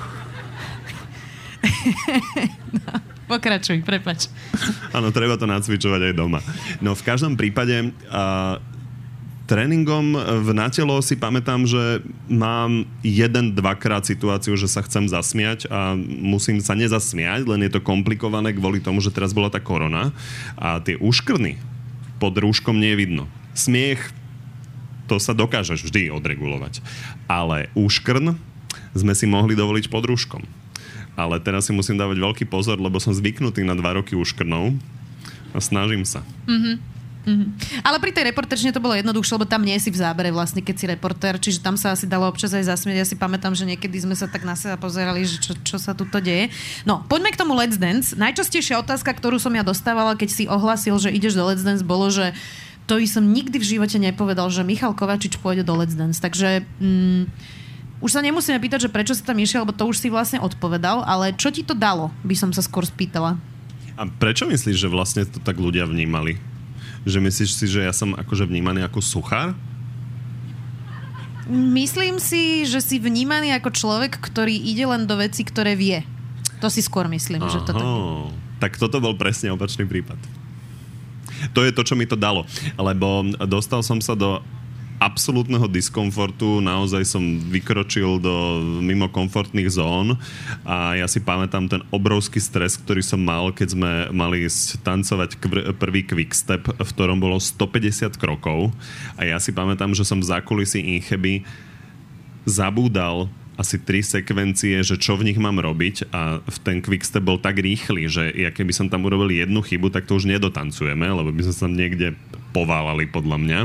no, pokračuj, prepač. Áno, treba to nacvičovať aj doma. No v každom prípade uh, tréningom v natelo si pamätám, že mám jeden, dvakrát situáciu, že sa chcem zasmiať a musím sa nezasmiať, len je to komplikované kvôli tomu, že teraz bola tá korona a tie úškrny pod rúškom nie je vidno. Smiech to sa dokážeš vždy odregulovať. Ale úškrn sme si mohli dovoliť pod rúškom. Ale teraz si musím dávať veľký pozor, lebo som zvyknutý na dva roky úškrnov a snažím sa. Ale pri tej reporterčine to bolo jednoduchšie, lebo tam nie si v zábere vlastne, keď si reportér, čiže tam sa asi dalo občas aj zasmieť. Ja si pamätám, že niekedy sme sa tak na seba pozerali, že čo, čo sa tu deje. No, poďme k tomu Let's Dance. Najčastejšia otázka, ktorú som ja dostávala, keď si ohlasil, že ideš do Let's Dance, bolo, že to by som nikdy v živote nepovedal, že Michal Kovačič pôjde do Let's Dance. Takže mm, už sa nemusíme pýtať, že prečo si tam išiel, lebo to už si vlastne odpovedal, ale čo ti to dalo, by som sa skôr spýtala. A prečo myslíš, že vlastne to tak ľudia vnímali? Že myslíš si, že ja som akože vnímaný ako suchár? Myslím si, že si vnímaný ako človek, ktorý ide len do veci, ktoré vie. To si skôr myslím, že to tak... Aha, tak toto bol presne opačný prípad. To je to, čo mi to dalo. Lebo dostal som sa do absolútneho diskomfortu, naozaj som vykročil do mimo komfortných zón a ja si pamätám ten obrovský stres, ktorý som mal, keď sme mali ísť tancovať kvr- prvý quickstep, v ktorom bolo 150 krokov. A ja si pamätám, že som v zákulisí Incheby zabúdal asi tri sekvencie, že čo v nich mám robiť. A v ten quickstep bol tak rýchly, že ja keby som tam urobil jednu chybu, tak to už nedotancujeme, lebo by sme sa tam niekde poválali podľa mňa.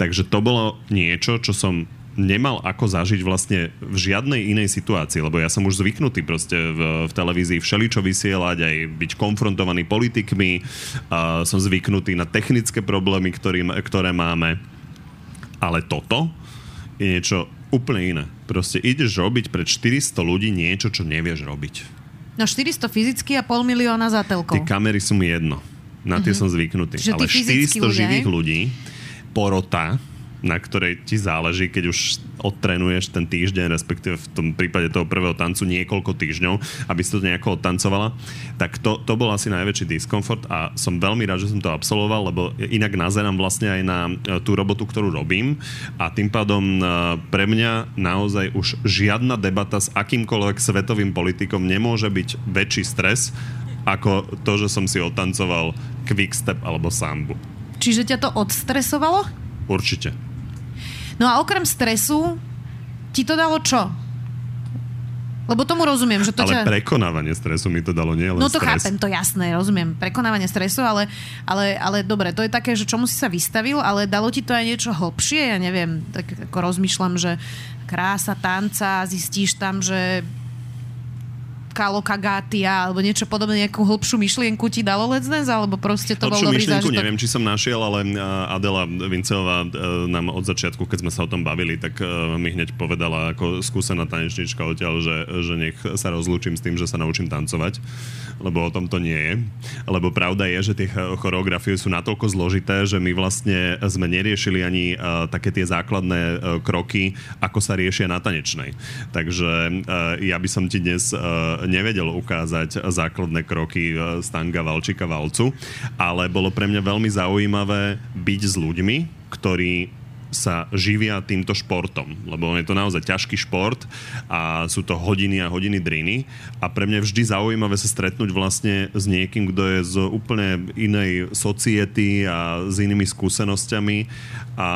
Takže to bolo niečo, čo som nemal ako zažiť vlastne v žiadnej inej situácii, lebo ja som už zvyknutý proste v, v televízii všeličo vysielať, aj byť konfrontovaný politikmi, a som zvyknutý na technické problémy, ktorý, ktoré máme. Ale toto je niečo úplne iné. Proste ideš robiť pred 400 ľudí niečo, čo nevieš robiť. No 400 fyzicky a pol milióna za telkou. Tie kamery sú mi jedno. Na tie som zvyknutý. Tí Ale fyzickí 400 ľudia, živých ľudí, porota, na ktorej ti záleží, keď už odtrenuješ ten týždeň, respektíve v tom prípade toho prvého tancu niekoľko týždňov, aby si to nejako odtancovala, tak to, to bol asi najväčší diskomfort a som veľmi rád, že som to absolvoval, lebo inak nazerám vlastne aj na e, tú robotu, ktorú robím a tým pádom e, pre mňa naozaj už žiadna debata s akýmkoľvek svetovým politikom nemôže byť väčší stres ako to, že som si odtancoval quickstep alebo sambu. Čiže ťa to odstresovalo? Určite. No a okrem stresu ti to dalo čo? Lebo tomu rozumiem, že to ale ťa... prekonávanie stresu mi to dalo, nie len No to stres. chápem, to jasné, rozumiem. Prekonávanie stresu, ale, ale, ale dobre, to je také, že čomu si sa vystavil, ale dalo ti to aj niečo hlbšie, ja neviem, tak ako rozmýšľam, že krása tanca, zistíš tam, že Kalo Kagatia, alebo niečo podobné, nejakú hlbšiu myšlienku ti dalo Let's Dance, alebo proste to bol Lepšiu dobrý myšlienku zážitok? neviem, či som našiel, ale a, Adela Vinceová e, nám od začiatku, keď sme sa o tom bavili, tak e, mi hneď povedala ako skúsená tanečnička odtiaľ, že, že nech sa rozlúčim s tým, že sa naučím tancovať, lebo o tom to nie je. Lebo pravda je, že tie choreografie sú natoľko zložité, že my vlastne sme neriešili ani také tie základné kroky, ako sa riešia na tanečnej. Takže ja by som ti dnes nevedel ukázať základné kroky uh, Stanga Valčika Valcu, ale bolo pre mňa veľmi zaujímavé byť s ľuďmi, ktorí sa živia týmto športom, lebo je to naozaj ťažký šport a sú to hodiny a hodiny driny a pre mňa je vždy zaujímavé sa stretnúť vlastne s niekým, kto je z úplne inej society a s inými skúsenosťami a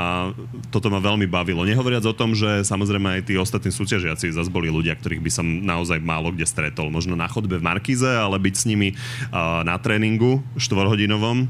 toto ma veľmi bavilo. Nehovoriac o tom, že samozrejme aj tí ostatní súťažiaci zase boli ľudia, ktorých by som naozaj málo kde stretol. Možno na chodbe v Markize, ale byť s nimi na tréningu štvorhodinovom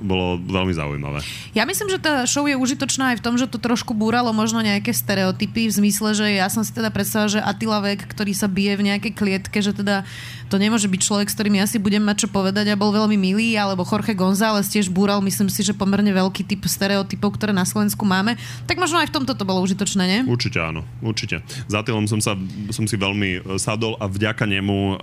bolo veľmi zaujímavé. Ja myslím, že tá show je užitočná aj v tom, že to trošku búralo možno nejaké stereotypy v zmysle, že ja som si teda predstavila, že Attila Vek, ktorý sa bije v nejakej klietke, že teda to nemôže byť človek, s ktorým ja si budem mať čo povedať a bol veľmi milý, alebo Jorge González tiež búral, myslím si, že pomerne veľký typ stereotypov, ktoré na Slovensku máme. Tak možno aj v tomto to bolo užitočné, nie? Určite áno, určite. Za Attilom som, sa, som si veľmi e, sadol a vďaka nemu uh,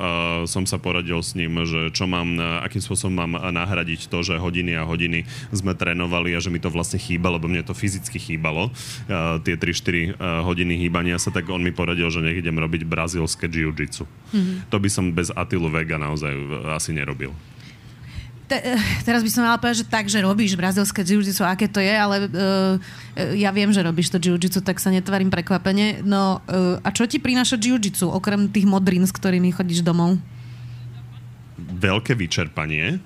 som sa poradil s ním, že čo mám, uh, akým spôsobom mám nahradiť to, že hodiny a hodiny sme trénovali a že mi to vlastne chýba, lebo mne to fyzicky chýbalo. Uh, tie 3-4 uh, hodiny hýbania sa, tak on mi poradil, že nech idem robiť brazilské jiu-jitsu. Mm-hmm. To by som bez Attilu Vega naozaj asi nerobil te, eh, teraz by som mala povedať, že tak, že robíš brazilské jiu-jitsu, aké to je, ale uh, ja viem, že robíš to jiu-jitsu, tak sa netvarím prekvapene. No uh, a čo ti prináša jiu-jitsu, okrem tých modrín, s ktorými chodíš domov? Veľké vyčerpanie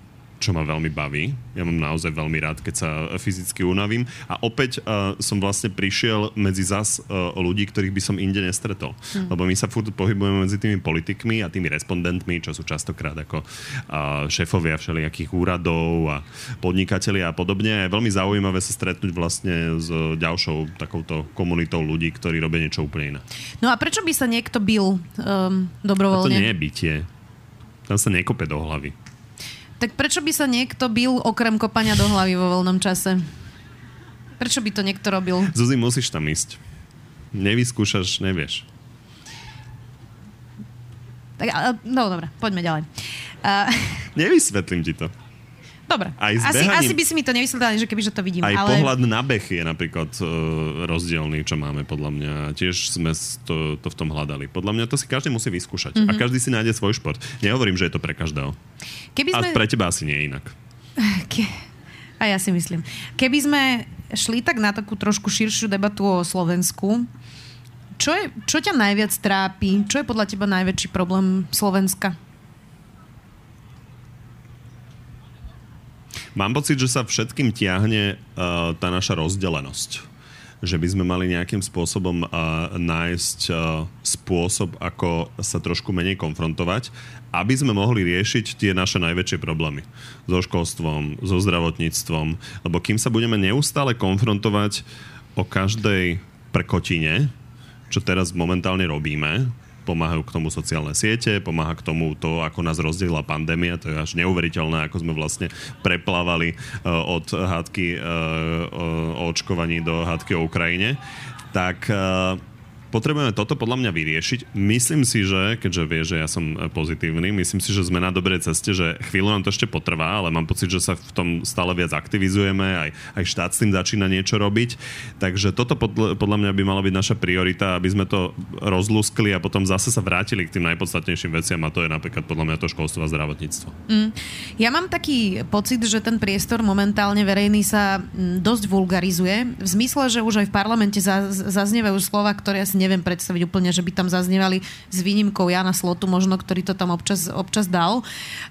čo ma veľmi baví. Ja mám naozaj veľmi rád, keď sa fyzicky unavím. A opäť uh, som vlastne prišiel medzi zas uh, ľudí, ktorých by som inde nestretol. Hmm. Lebo my sa furt pohybujeme medzi tými politikmi a tými respondentmi, čo sú častokrát ako uh, šéfovia všelijakých úradov a podnikatelia a podobne. Je veľmi zaujímavé sa stretnúť vlastne s ďalšou takouto komunitou ľudí, ktorí robia niečo úplne iné. No a prečo by sa niekto bil um, dobrovoľne? A to nie je bytie. Tam sa nekope do hlavy. Tak prečo by sa niekto bil okrem kopania do hlavy vo voľnom čase? Prečo by to niekto robil? Zuzi, musíš tam ísť. Nevyskúšaš, nevieš. Tak, no dobre, poďme ďalej. Uh... Nevysvetlím ti to. Dobre. Aj asi, asi by si mi to nevysvetlil, že keby že to vidím. Aj ale... pohľad na beh je napríklad uh, rozdielný, čo máme podľa mňa. Tiež sme to, to v tom hľadali. Podľa mňa to si každý musí vyskúšať. Mm-hmm. A mhm. každý si nájde svoj šport. Nehovorím, že je to pre každého. Keby sme... A pre teba asi nie inak. Ke... A ja si myslím. Keby sme šli tak na takú trošku širšiu debatu o Slovensku, čo, je, čo ťa najviac trápi? Čo je podľa teba najväčší problém Slovenska? Mám pocit, že sa všetkým tiahne uh, tá naša rozdelenosť že by sme mali nejakým spôsobom uh, nájsť uh, spôsob, ako sa trošku menej konfrontovať, aby sme mohli riešiť tie naše najväčšie problémy. So školstvom, so zdravotníctvom. Lebo kým sa budeme neustále konfrontovať o každej prekotine, čo teraz momentálne robíme, pomáhajú k tomu sociálne siete, pomáha k tomu to, ako nás rozdelila pandémia, to je až neuveriteľné, ako sme vlastne preplávali uh, od hádky uh, o očkovaní do hádky o Ukrajine, tak uh, potrebujeme toto podľa mňa vyriešiť. Myslím si, že, keďže vie, že ja som e, pozitívny, myslím si, že sme na dobrej ceste, že chvíľu nám to ešte potrvá, ale mám pocit, že sa v tom stále viac aktivizujeme, aj, aj štát s tým začína niečo robiť. Takže toto podľa, podľa mňa by mala byť naša priorita, aby sme to rozluskli a potom zase sa vrátili k tým najpodstatnejším veciam a to je napríklad podľa mňa to školstvo a zdravotníctvo. Mm. Ja mám taký pocit, že ten priestor momentálne verejný sa mm, dosť vulgarizuje. V zmysle, že už aj v parlamente zaznievajú slova, ktoré asi neviem predstaviť úplne, že by tam zaznievali s výnimkou Jana Slotu možno, ktorý to tam občas, občas dal.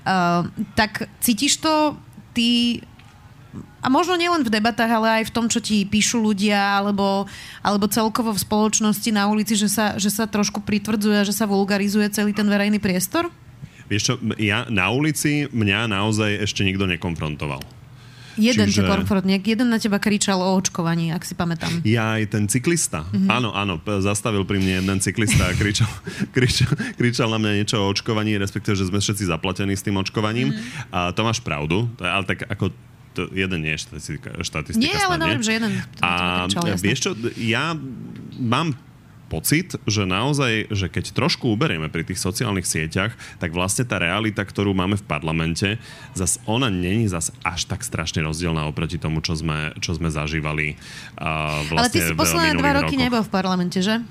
Uh, tak cítiš to ty a možno nielen v debatách, ale aj v tom, čo ti píšu ľudia, alebo, alebo celkovo v spoločnosti na ulici, že sa, že sa trošku pritvrdzuje, že sa vulgarizuje celý ten verejný priestor? Vieš čo, ja na ulici mňa naozaj ešte nikto nekonfrontoval. Jeden Čiže... konfrontník, jeden na teba kričal o očkovaní, ak si pamätám. Ja aj ten cyklista. Mm-hmm. Áno, áno, zastavil pri mne jeden cyklista a kričal, kričal, kričal na mňa niečo o očkovaní, respektíve, že sme všetci zaplatení s tým očkovaním. Mm-hmm. A to máš pravdu, ale tak ako to jeden nie je štatistika. štatistika nie, ale neviem, že jeden. A kričal, vieš čo, ja mám pocit, že naozaj, že keď trošku uberieme pri tých sociálnych sieťach, tak vlastne tá realita, ktorú máme v parlamente, zas ona není zas až tak strašne rozdielna oproti tomu, čo sme, čo sme zažívali uh, vlastne Ale ty si posledné dva roky rokoch. nebol v parlamente, že?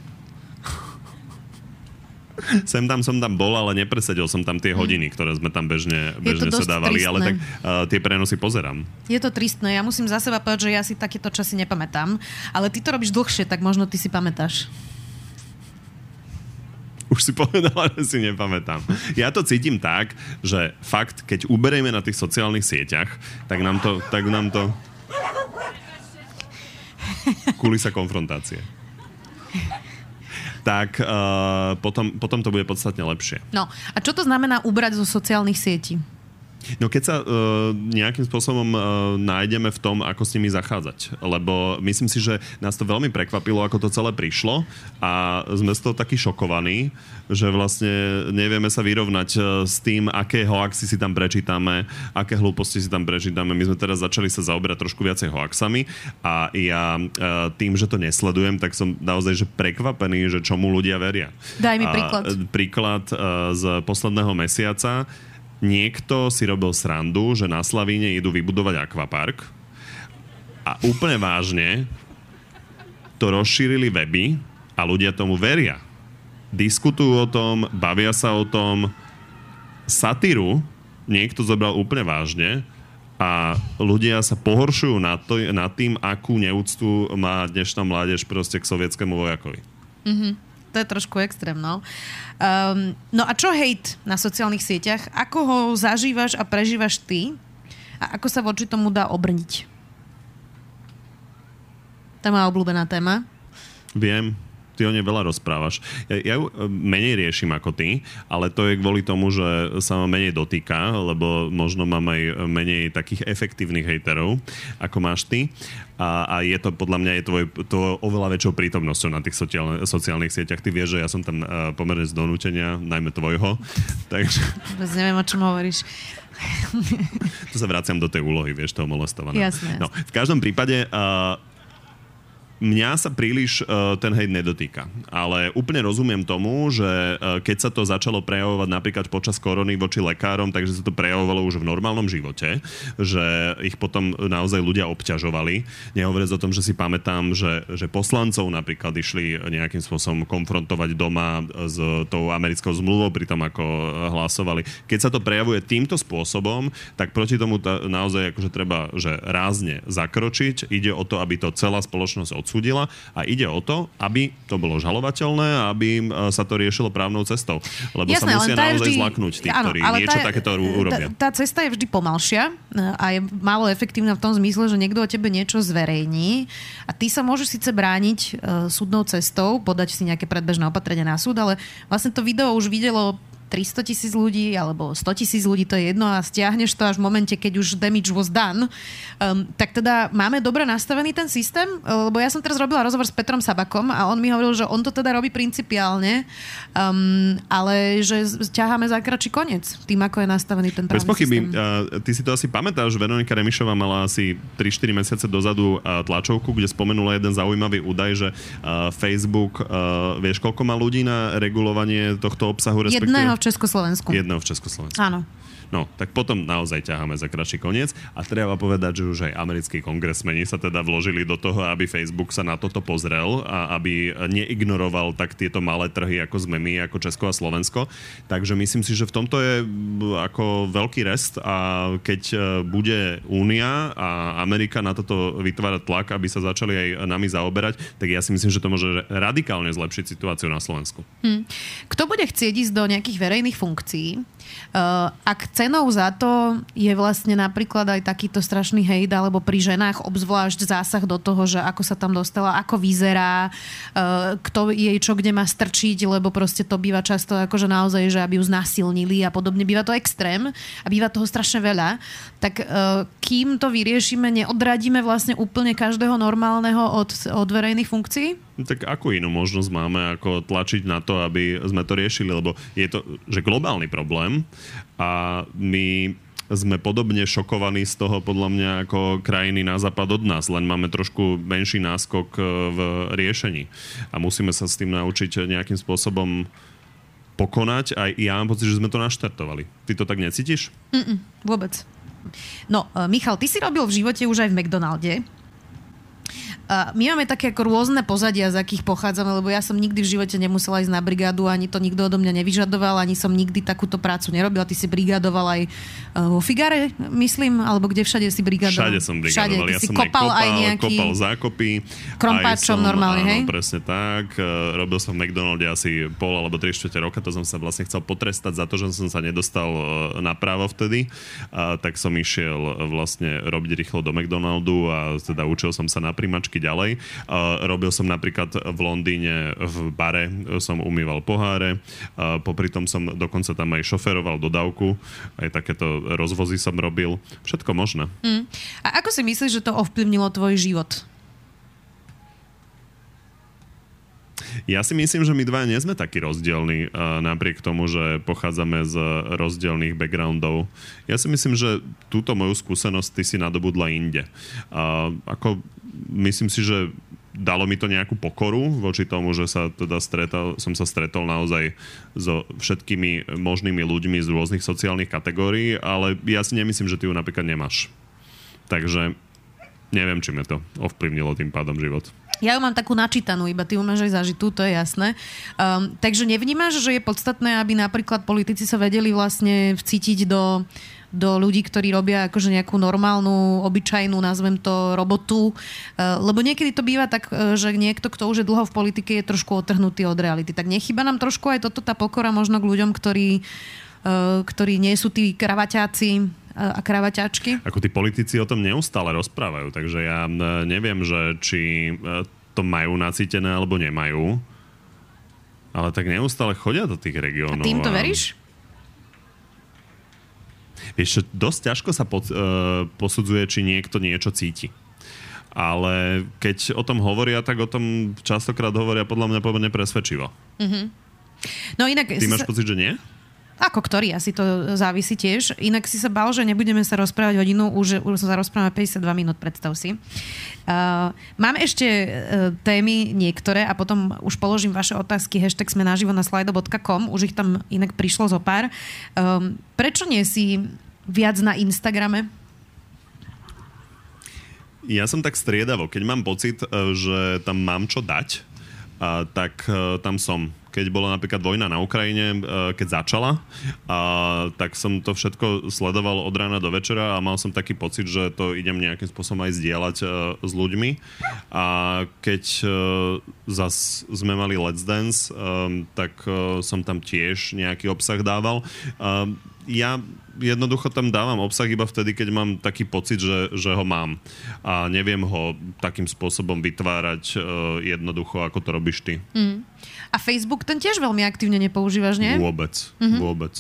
sem tam som tam bol, ale nepresedil som tam tie hm. hodiny, ktoré sme tam bežne, bežne sedávali, tristné. ale tak uh, tie prenosy pozerám. Je to tristné, ja musím za seba povedať, že ja si takéto časy nepamätám, ale ty to robíš dlhšie, tak možno ty si pamätáš. Už si povedala, že si nepamätám. Ja to cítim tak, že fakt, keď uberieme na tých sociálnych sieťach, tak nám to... Tak nám to... Kulisa konfrontácie tak uh, potom, potom to bude podstatne lepšie. No a čo to znamená ubrať zo sociálnych sietí? No keď sa uh, nejakým spôsobom uh, nájdeme v tom, ako s nimi zachádzať. Lebo myslím si, že nás to veľmi prekvapilo, ako to celé prišlo a sme z toho takí šokovaní, že vlastne nevieme sa vyrovnať uh, s tým, aké hoaxy si tam prečítame, aké hlúposti si tam prečítame. My sme teraz začali sa zaoberať trošku viacej hoaxami a ja uh, tým, že to nesledujem, tak som naozaj že prekvapený, že čomu ľudia veria. Daj mi príklad. A, príklad uh, z posledného mesiaca niekto si robil srandu, že na Slavíne idú vybudovať akvapark a úplne vážne to rozšírili weby a ľudia tomu veria. Diskutujú o tom, bavia sa o tom. Satíru niekto zobral úplne vážne a ľudia sa pohoršujú nad, to, nad tým, akú neúctu má dnešná mládež proste k sovietskému vojakovi. Mm-hmm. To je trošku extrém, no. Um, no a čo hejt na sociálnych sieťach? Ako ho zažívaš a prežívaš ty? A ako sa voči tomu dá obrniť? To je moja obľúbená téma. Viem ty o nej veľa rozprávaš. Ja, ja ju e, menej riešim ako ty, ale to je kvôli tomu, že sa ma menej dotýka, lebo možno mám aj menej takých efektívnych hejterov, ako máš ty. A, a je to podľa mňa je tvoj, to oveľa väčšou prítomnosťou na tých sociálne, sociálnych sieťach. Ty vieš, že ja som tam uh, pomerne z donútenia, najmä tvojho. Takže... Vôbec neviem, o čom hovoríš. tu sa vraciam do tej úlohy, vieš, toho molestovaného. Jasné. No, v každom prípade uh, mňa sa príliš uh, ten hejt nedotýka. Ale úplne rozumiem tomu, že uh, keď sa to začalo prejavovať napríklad počas korony voči lekárom, takže sa to prejavovalo už v normálnom živote, že ich potom naozaj ľudia obťažovali. Nehovoriac o tom, že si pamätám, že, že poslancov napríklad išli nejakým spôsobom konfrontovať doma s tou americkou zmluvou pri tom, ako hlasovali. Keď sa to prejavuje týmto spôsobom, tak proti tomu ta, naozaj akože treba že rázne zakročiť. Ide o to, aby to celá spoločnosť odsúdila a ide o to, aby to bolo žalovateľné a aby e, sa to riešilo právnou cestou. Lebo Jasné, sa musia naozaj vždy... zlaknúť tí, áno, ktorí niečo tá, takéto urobia. Tá, tá cesta je vždy pomalšia e, a je málo efektívna v tom zmysle, že niekto o tebe niečo zverejní a ty sa môžeš síce brániť uh, súdnou cestou, podať si nejaké predbežné opatrenie na súd, ale vlastne to video už videlo 300 tisíc ľudí alebo 100 tisíc ľudí, to je jedno a stiahneš to až v momente, keď už damage was done, um, tak teda máme dobre nastavený ten systém, lebo ja som teraz robila rozhovor s Petrom Sabakom a on mi hovoril, že on to teda robí principiálne, um, ale že ťaháme za kračí koniec tým, ako je nastavený ten právny Bez pochyby. Uh, ty si to asi pamätáš, Veronika Remišová mala asi 3-4 mesiace dozadu uh, tlačovku, kde spomenula jeden zaujímavý údaj, že uh, Facebook, uh, vieš, koľko má ľudí na regulovanie tohto obsahu, respektíve... Jedného Československu. Jedného v Československu. Áno. No, tak potom naozaj ťaháme za kratší koniec a treba povedať, že už aj americkí kongresmeni sa teda vložili do toho, aby Facebook sa na toto pozrel a aby neignoroval tak tieto malé trhy, ako sme my, ako Česko a Slovensko. Takže myslím si, že v tomto je ako veľký rest a keď e, bude Únia a Amerika na toto vytvárať tlak, aby sa začali aj nami zaoberať, tak ja si myslím, že to môže radikálne zlepšiť situáciu na Slovensku. Hmm. Kto bude chcieť ísť do nejakých verejných funkcií, ak cenou za to je vlastne napríklad aj takýto strašný hejt, alebo pri ženách obzvlášť zásah do toho, že ako sa tam dostala, ako vyzerá, uh, kto jej čo kde má strčiť, lebo proste to býva často akože naozaj, že aby ju znasilnili a podobne. Býva to extrém a býva toho strašne veľa. Tak uh, kým to vyriešime, neodradíme vlastne úplne každého normálneho od, od verejných funkcií? Tak ako inú možnosť máme, ako tlačiť na to, aby sme to riešili, lebo je to, že globálny problém a my sme podobne šokovaní z toho podľa mňa ako krajiny na západ od nás, len máme trošku menší náskok e, v riešení. A musíme sa s tým naučiť nejakým spôsobom pokonať. A ja mám pocit, že sme to naštartovali. Ty to tak necítiš? Mm-mm, vôbec. No, e, Michal, ty si robil v živote už aj v McDonalde my máme také ako rôzne pozadia, z akých pochádzame, lebo ja som nikdy v živote nemusela ísť na brigádu, ani to nikto odo mňa nevyžadoval, ani som nikdy takúto prácu nerobila. Ty si brigádoval aj vo Figare, myslím, alebo kde všade si brigádoval? Všade som brigádoval. Všade. Ty ja si som kopal, kopal aj nejaký... Kopal zákopy. Krompáčom som, normálne, áno, hej? presne tak. E, robil som v McDonalde asi pol alebo 3 čtvrte roka, to som sa vlastne chcel potrestať za to, že som sa nedostal e, na právo vtedy. A, tak som išiel vlastne robiť rýchlo do McDonaldu a teda učil som sa na primačky ďalej. Uh, robil som napríklad v Londýne v bare, som umýval poháre, uh, popri tom som dokonca tam aj šoferoval dodávku, aj takéto rozvozy som robil. Všetko možné. Mm. A ako si myslíš, že to ovplyvnilo tvoj život? Ja si myslím, že my dva nie sme takí rozdielni, napriek tomu, že pochádzame z rozdielných backgroundov. Ja si myslím, že túto moju skúsenosť ty si nadobudla inde. A ako, myslím si, že dalo mi to nejakú pokoru voči tomu, že sa teda stretal, som sa stretol naozaj so všetkými možnými ľuďmi z rôznych sociálnych kategórií, ale ja si nemyslím, že ty ju napríklad nemáš. Takže neviem, či mi to ovplyvnilo tým pádom život. Ja ju mám takú načítanú, iba ty ju máš aj zažitú, to je jasné. Um, takže nevnímaš, že je podstatné, aby napríklad politici sa vedeli vlastne vcítiť do do ľudí, ktorí robia akože nejakú normálnu, obyčajnú, nazvem to, robotu. Uh, lebo niekedy to býva tak, uh, že niekto, kto už je dlho v politike, je trošku otrhnutý od reality. Tak nechyba nám trošku aj toto tá pokora možno k ľuďom, ktorí, uh, ktorí nie sú tí kravaťáci, a kravaťačky? Ako tí politici o tom neustále rozprávajú, takže ja neviem, že či e, to majú nacítené alebo nemajú. Ale tak neustále chodia do tých regiónov. A tým to veríš? Vieš, dosť ťažko sa pod, uh, posudzuje, či niekto niečo cíti. Ale keď o tom hovoria, tak o tom častokrát hovoria podľa mňa pomerne presvedčivo. Mm-hmm. No inak... Ty máš pocit, že nie? Ako ktorý, asi to závisí tiež. Inak si sa bal, že nebudeme sa rozprávať hodinu, už, už sa rozprávame 52 minút, predstav si. Uh, mám ešte uh, témy niektoré a potom už položím vaše otázky. Hashtag sme naživo na slido.com, už ich tam inak prišlo zo pár. Um, prečo nie si viac na Instagrame? Ja som tak striedavo. Keď mám pocit, e, že tam mám čo dať, tak e, tam som keď bola napríklad vojna na Ukrajine, e, keď začala, a, tak som to všetko sledoval od rána do večera a mal som taký pocit, že to idem nejakým spôsobom aj zdieľať uh, s ľuďmi. A keď uh, zas sme mali Let's Dance, tak som tam tiež nejaký obsah dával. Ja jednoducho tam dávam obsah iba vtedy, keď mám taký pocit, že, že ho mám. A neviem ho takým spôsobom vytvárať uh, jednoducho, ako to robíš ty. Mm. A Facebook ten tiež veľmi aktívne nepoužívaš, nie? Vôbec, mm-hmm. vôbec.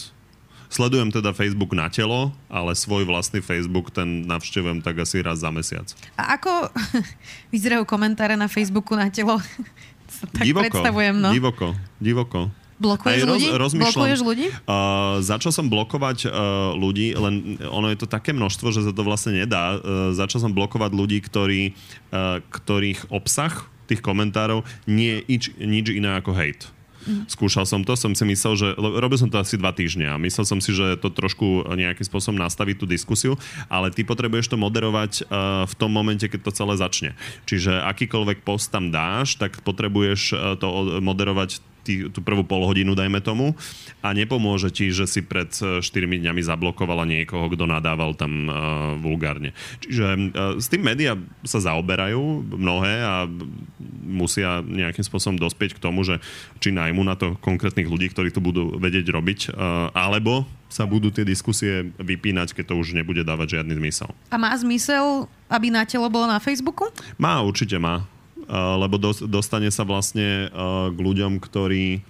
Sledujem teda Facebook na telo, ale svoj vlastný Facebook ten navštevujem tak asi raz za mesiac. A ako vyzerajú komentáre na Facebooku na telo? tak divoko, predstavujem, no. Divoko, divoko. Blokuješ roz, ľudí? Blokuješ ľudí? Uh, začal som blokovať uh, ľudí, len ono je to také množstvo, že sa to vlastne nedá. Uh, začal som blokovať ľudí, ktorí, uh, ktorých obsah tých komentárov nie je nič, nič iné ako hate. Mm. Skúšal som to, som si myslel, že robil som to asi dva týždne a myslel som si, že to trošku nejakým spôsobom nastaví tú diskusiu, ale ty potrebuješ to moderovať uh, v tom momente, keď to celé začne. Čiže akýkoľvek post tam dáš, tak potrebuješ uh, to moderovať tý, tú prvú polhodinu, dajme tomu, a nepomôže ti, že si pred 4 e, dňami zablokovala niekoho, kto nadával tam uh, vulgárne. Čiže uh, s tým médiá sa zaoberajú mnohé a musia nejakým spôsobom dospieť k tomu, že či najmu na to konkrétnych ľudí, ktorí to budú vedieť robiť, uh, alebo sa budú tie diskusie vypínať, keď to už nebude dávať žiadny zmysel. A má zmysel, aby na telo bolo na Facebooku? Má, určite má lebo dostane sa vlastne k ľuďom, ktorí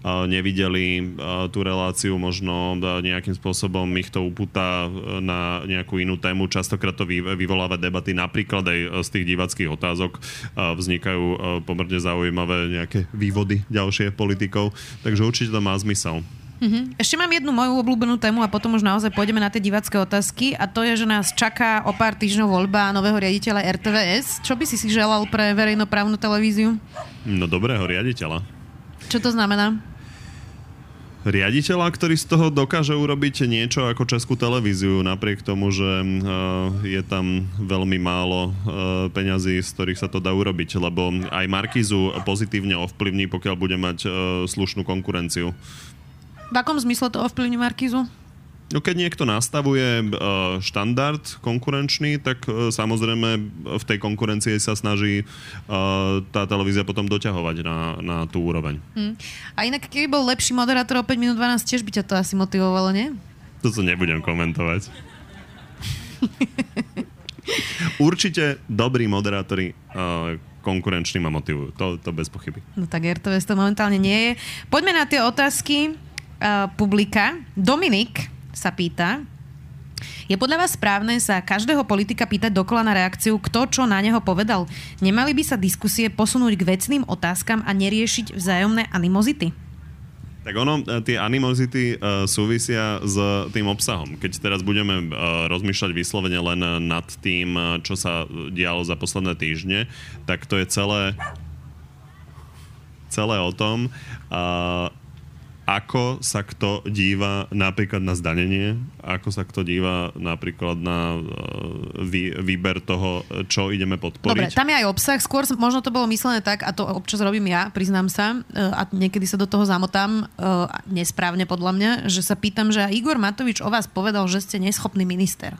nevideli tú reláciu, možno nejakým spôsobom ich to upúta na nejakú inú tému. Častokrát to vyvoláva debaty, napríklad aj z tých divackých otázok vznikajú pomerne zaujímavé nejaké vývody ďalšie politikov, takže určite to má zmysel. Mm-hmm. Ešte mám jednu moju obľúbenú tému a potom už naozaj pôjdeme na tie divacké otázky a to je, že nás čaká o pár týždňov voľba nového riaditeľa RTVS. Čo by si si želal pre verejnoprávnu televíziu? No dobrého riaditeľa. Čo to znamená? riaditeľa, ktorý z toho dokáže urobiť niečo ako českú televíziu, napriek tomu, že uh, je tam veľmi málo uh, peňazí, z ktorých sa to dá urobiť, lebo aj Markizu pozitívne ovplyvní, pokiaľ bude mať uh, slušnú konkurenciu. V akom zmysle to ovplyvní Markizu? No keď niekto nastavuje uh, štandard konkurenčný, tak uh, samozrejme v tej konkurencii sa snaží uh, tá televízia potom doťahovať na, na tú úroveň. Hmm. A inak, keby bol lepší moderátor o 5 minút 12, tiež by ťa to asi motivovalo, nie? To sa nebudem komentovať. Určite dobrí moderátori konkurenční ma motivujú. To, to bez pochyby. No tak RTVS to momentálne nie je. Poďme na tie otázky uh, publika. Dominik sa pýta, je podľa vás správne sa každého politika pýtať dokola na reakciu, kto čo na neho povedal? Nemali by sa diskusie posunúť k vecným otázkam a neriešiť vzájomné animozity? Tak ono, e, tie animozity uh, súvisia s tým obsahom. Keď teraz budeme uh, rozmýšľať vyslovene len nad tým, čo sa dialo za posledné týždne, tak to je celé celé o tom, uh, ako sa kto díva napríklad na zdanenie, ako sa kto díva napríklad na uh, vý, výber toho, čo ideme podporiť. Dobre, tam je aj obsah. Skôr možno to bolo myslené tak, a to občas robím ja, priznám sa, uh, a niekedy sa do toho zamotám uh, nesprávne podľa mňa, že sa pýtam, že Igor Matovič o vás povedal, že ste neschopný minister.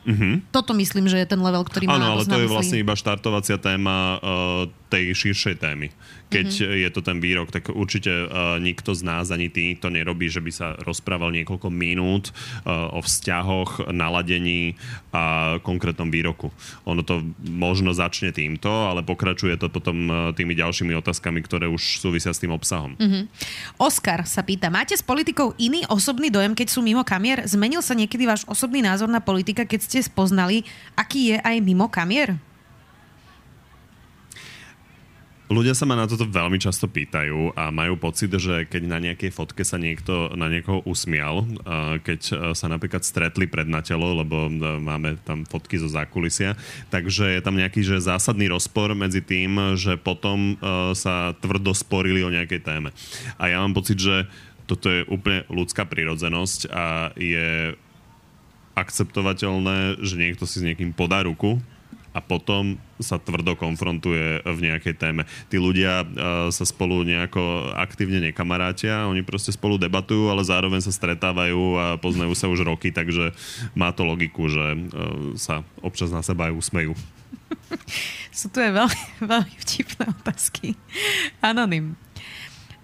Uh-huh. Toto myslím, že je ten level, ktorý má Áno, ale to je vlastne iba štartovacia téma uh, tej širšej témy keď mm-hmm. je to ten výrok, tak určite uh, nikto z nás, ani ty, to nerobí, že by sa rozprával niekoľko minút uh, o vzťahoch, naladení a konkrétnom výroku. Ono to možno začne týmto, ale pokračuje to potom uh, tými ďalšími otázkami, ktoré už súvisia s tým obsahom. Mm-hmm. Oskar sa pýta, máte s politikou iný osobný dojem, keď sú mimo kamier? Zmenil sa niekedy váš osobný názor na politika, keď ste spoznali, aký je aj mimo kamier? Ľudia sa ma na toto veľmi často pýtajú a majú pocit, že keď na nejakej fotke sa niekto na niekoho usmial, keď e, sa napríklad stretli pred na telo, lebo e, máme tam fotky zo zákulisia, takže je tam nejaký že zásadný rozpor medzi tým, že potom e, sa tvrdo sporili o nejakej téme. A ja mám pocit, že toto je úplne ľudská prirodzenosť a je akceptovateľné, že niekto si s niekým podá ruku a potom sa tvrdo konfrontuje v nejakej téme. Tí ľudia uh, sa spolu nejako aktívne nekamarátia, oni proste spolu debatujú, ale zároveň sa stretávajú a poznajú sa už roky, takže má to logiku, že uh, sa občas na seba aj usmejú. Sú tu aj veľmi, veľmi vtipné otázky. Anonym.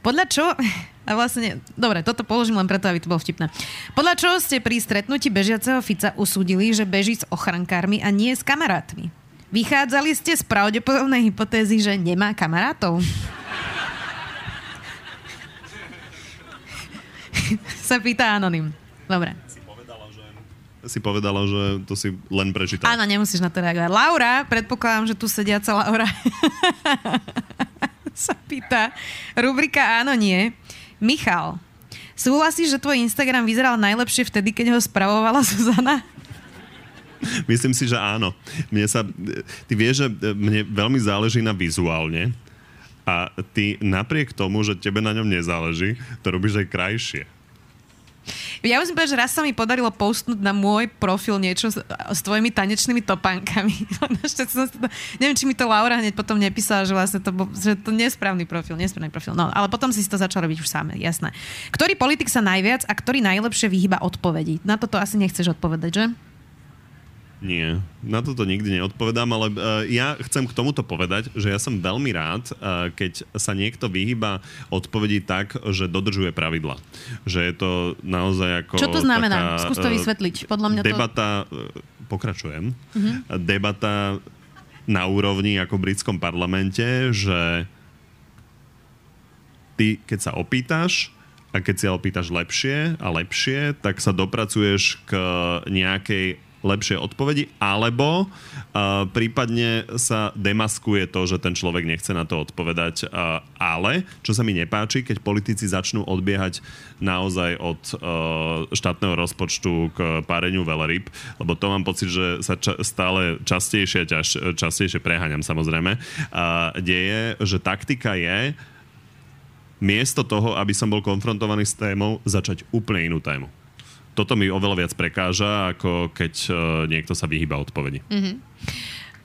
Podľa čo... A vlastne, dobre, toto položím len preto, aby to bolo vtipné. Podľa čoho ste pri stretnutí bežiaceho Fica usúdili, že beží s ochrankármi a nie s kamarátmi? Vychádzali ste z pravdepodobnej hypotézy, že nemá kamarátov? Sa pýta Anonym. Dobre. Si povedala, že to si len prečítala. Áno, nemusíš na to reagovať. Laura, predpokladám, že tu sediaca Laura sa pýta. Rubrika áno, nie. Michal, súhlasíš, že tvoj Instagram vyzeral najlepšie vtedy, keď ho spravovala Zuzana? Myslím si, že áno. Mne sa, ty vieš, že mne veľmi záleží na vizuálne a ty napriek tomu, že tebe na ňom nezáleží, to robíš aj krajšie. Ja musím povedať, že raz sa mi podarilo postnúť na môj profil niečo s, s tvojimi tanečnými topánkami. neviem, či mi to Laura hneď potom nepísala, že vlastne to, že to nesprávny profil, nesprávny profil. No, ale potom si to začal robiť už sám, jasné. Ktorý politik sa najviac a ktorý najlepšie vyhýba odpovedí? Na toto asi nechceš odpovedať, že? Nie, na toto nikdy neodpovedám, ale uh, ja chcem k tomuto povedať, že ja som veľmi rád, uh, keď sa niekto vyhýba odpovedí tak, že dodržuje pravidla. Že je to naozaj ako... Čo to znamená? Taká, Skús to vysvetliť. Podľa mňa debata, to... pokračujem, uh-huh. debata na úrovni ako v britskom parlamente, že ty, keď sa opýtaš, a keď si sa opýtaš lepšie a lepšie, tak sa dopracuješ k nejakej lepšie odpovedi, alebo uh, prípadne sa demaskuje to, že ten človek nechce na to odpovedať. Uh, ale, čo sa mi nepáči, keď politici začnú odbiehať naozaj od uh, štátneho rozpočtu k páreniu veleryb, lebo to mám pocit, že sa ča- stále častejšie, ťaž, častejšie preháňam samozrejme, uh, deje, že taktika je miesto toho, aby som bol konfrontovaný s témou, začať úplne inú tému toto mi oveľa viac prekáža, ako keď uh, niekto sa vyhýba odpovedi. Mm-hmm.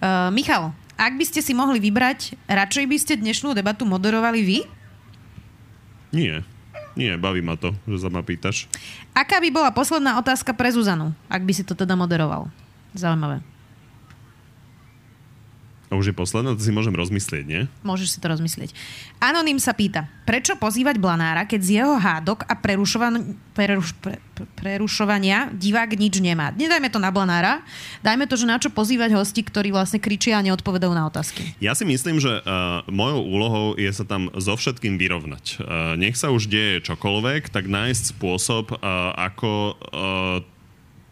Uh, Michal, ak by ste si mohli vybrať, radšej by ste dnešnú debatu moderovali vy? Nie. Nie, baví ma to, že sa ma pýtaš. Aká by bola posledná otázka pre Zuzanu, ak by si to teda moderoval? Zaujímavé. A už je posledná, to si môžem rozmyslieť, nie? Môžeš si to rozmyslieť. Anonym sa pýta, prečo pozývať Blanára, keď z jeho hádok a prerušovan- preruš- pre- pre- prerušovania divák nič nemá? Nedajme to na Blanára, dajme to, že na čo pozývať hosti, ktorí vlastne kričia a neodpovedajú na otázky. Ja si myslím, že uh, mojou úlohou je sa tam so všetkým vyrovnať. Uh, nech sa už deje čokoľvek, tak nájsť spôsob, uh, ako uh,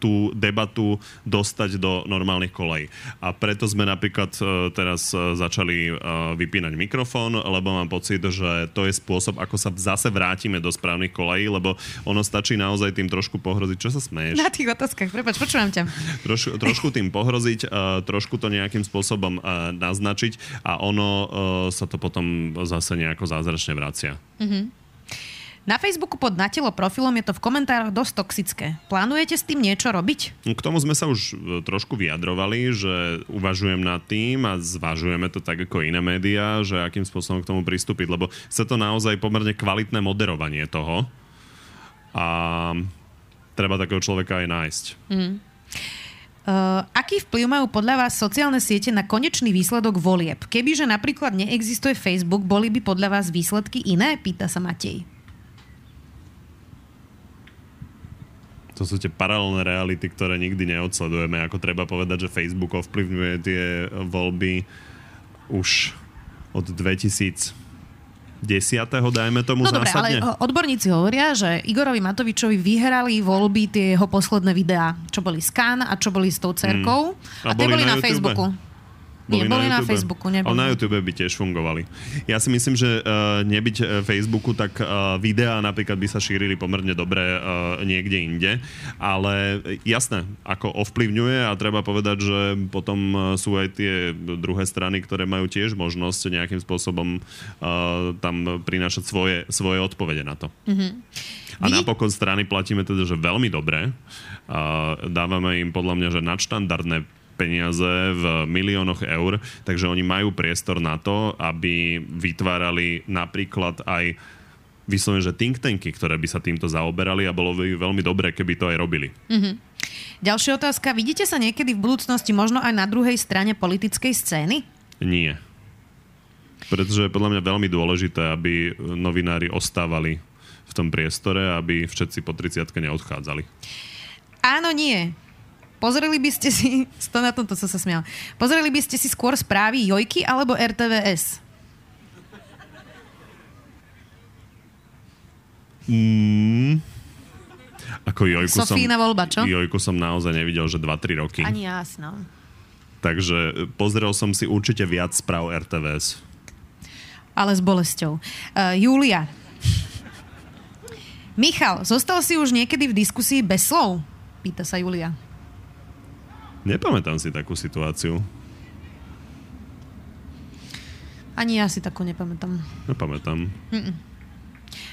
tú debatu dostať do normálnych kolejí. A preto sme napríklad uh, teraz uh, začali uh, vypínať mikrofón, lebo mám pocit, že to je spôsob, ako sa zase vrátime do správnych kolejí, lebo ono stačí naozaj tým trošku pohroziť. Čo sa smeješ? Na tých otázkach, prepač, počúvam ťa. Troš, trošku tým pohroziť, trošku to nejakým spôsobom naznačiť a ono sa to potom zase nejako zázračne vracia. Mm-hmm. Na Facebooku pod Natelo profilom je to v komentároch dosť toxické. Plánujete s tým niečo robiť? K tomu sme sa už e, trošku vyjadrovali, že uvažujem nad tým a zvažujeme to tak ako iné médiá, že akým spôsobom k tomu pristúpiť, lebo chce to naozaj pomerne kvalitné moderovanie toho a treba takého človeka aj nájsť. Mm. Uh, aký vplyv majú podľa vás sociálne siete na konečný výsledok volieb? Kebyže napríklad neexistuje Facebook, boli by podľa vás výsledky iné? Pýta sa Matej. To sú tie paralelné reality, ktoré nikdy neodsledujeme. Ako treba povedať, že Facebook ovplyvňuje tie voľby už od 2000 desiatého, dajme tomu no zásadne. Dobre, ale odborníci hovoria, že Igorovi Matovičovi vyhrali voľby tie jeho posledné videá, čo boli s Kán a čo boli s tou cerkou. Mm. A, a tie boli, boli na, na Facebooku. Boli, Nie, boli na, na Facebooku. Neboli. Ale na YouTube by tiež fungovali. Ja si myslím, že uh, nebyť uh, Facebooku, tak uh, videá napríklad by sa šírili pomerne dobre uh, niekde inde. Ale jasné, ako ovplyvňuje a treba povedať, že potom sú aj tie druhé strany, ktoré majú tiež možnosť nejakým spôsobom uh, tam prinášať svoje, svoje odpovede na to. Mm-hmm. A Vy... napokon strany platíme teda, že veľmi dobre. Uh, dávame im podľa mňa, že nadštandardné peniaze v miliónoch eur, takže oni majú priestor na to, aby vytvárali napríklad aj vyslovene, že think tanky, ktoré by sa týmto zaoberali a bolo by veľmi dobré, keby to aj robili. Mm-hmm. Ďalšia otázka. Vidíte sa niekedy v budúcnosti možno aj na druhej strane politickej scény? Nie. Pretože je podľa mňa veľmi dôležité, aby novinári ostávali v tom priestore, aby všetci po 30 neodchádzali. Áno, nie. Pozreli by ste si, to na tomto som sa smial, pozreli by ste si skôr správy Jojky alebo RTVS? Mm, ako Jojku Sofína som, voľba, čo? Jojku som naozaj nevidel, že 2-3 roky. Ani jasno. Takže pozrel som si určite viac správ RTVS. Ale s bolesťou. Uh, Julia. Michal, zostal si už niekedy v diskusii bez slov? Pýta sa Julia. Nepamätám si takú situáciu. Ani ja si takú nepamätám. Nepamätám. Mm-mm.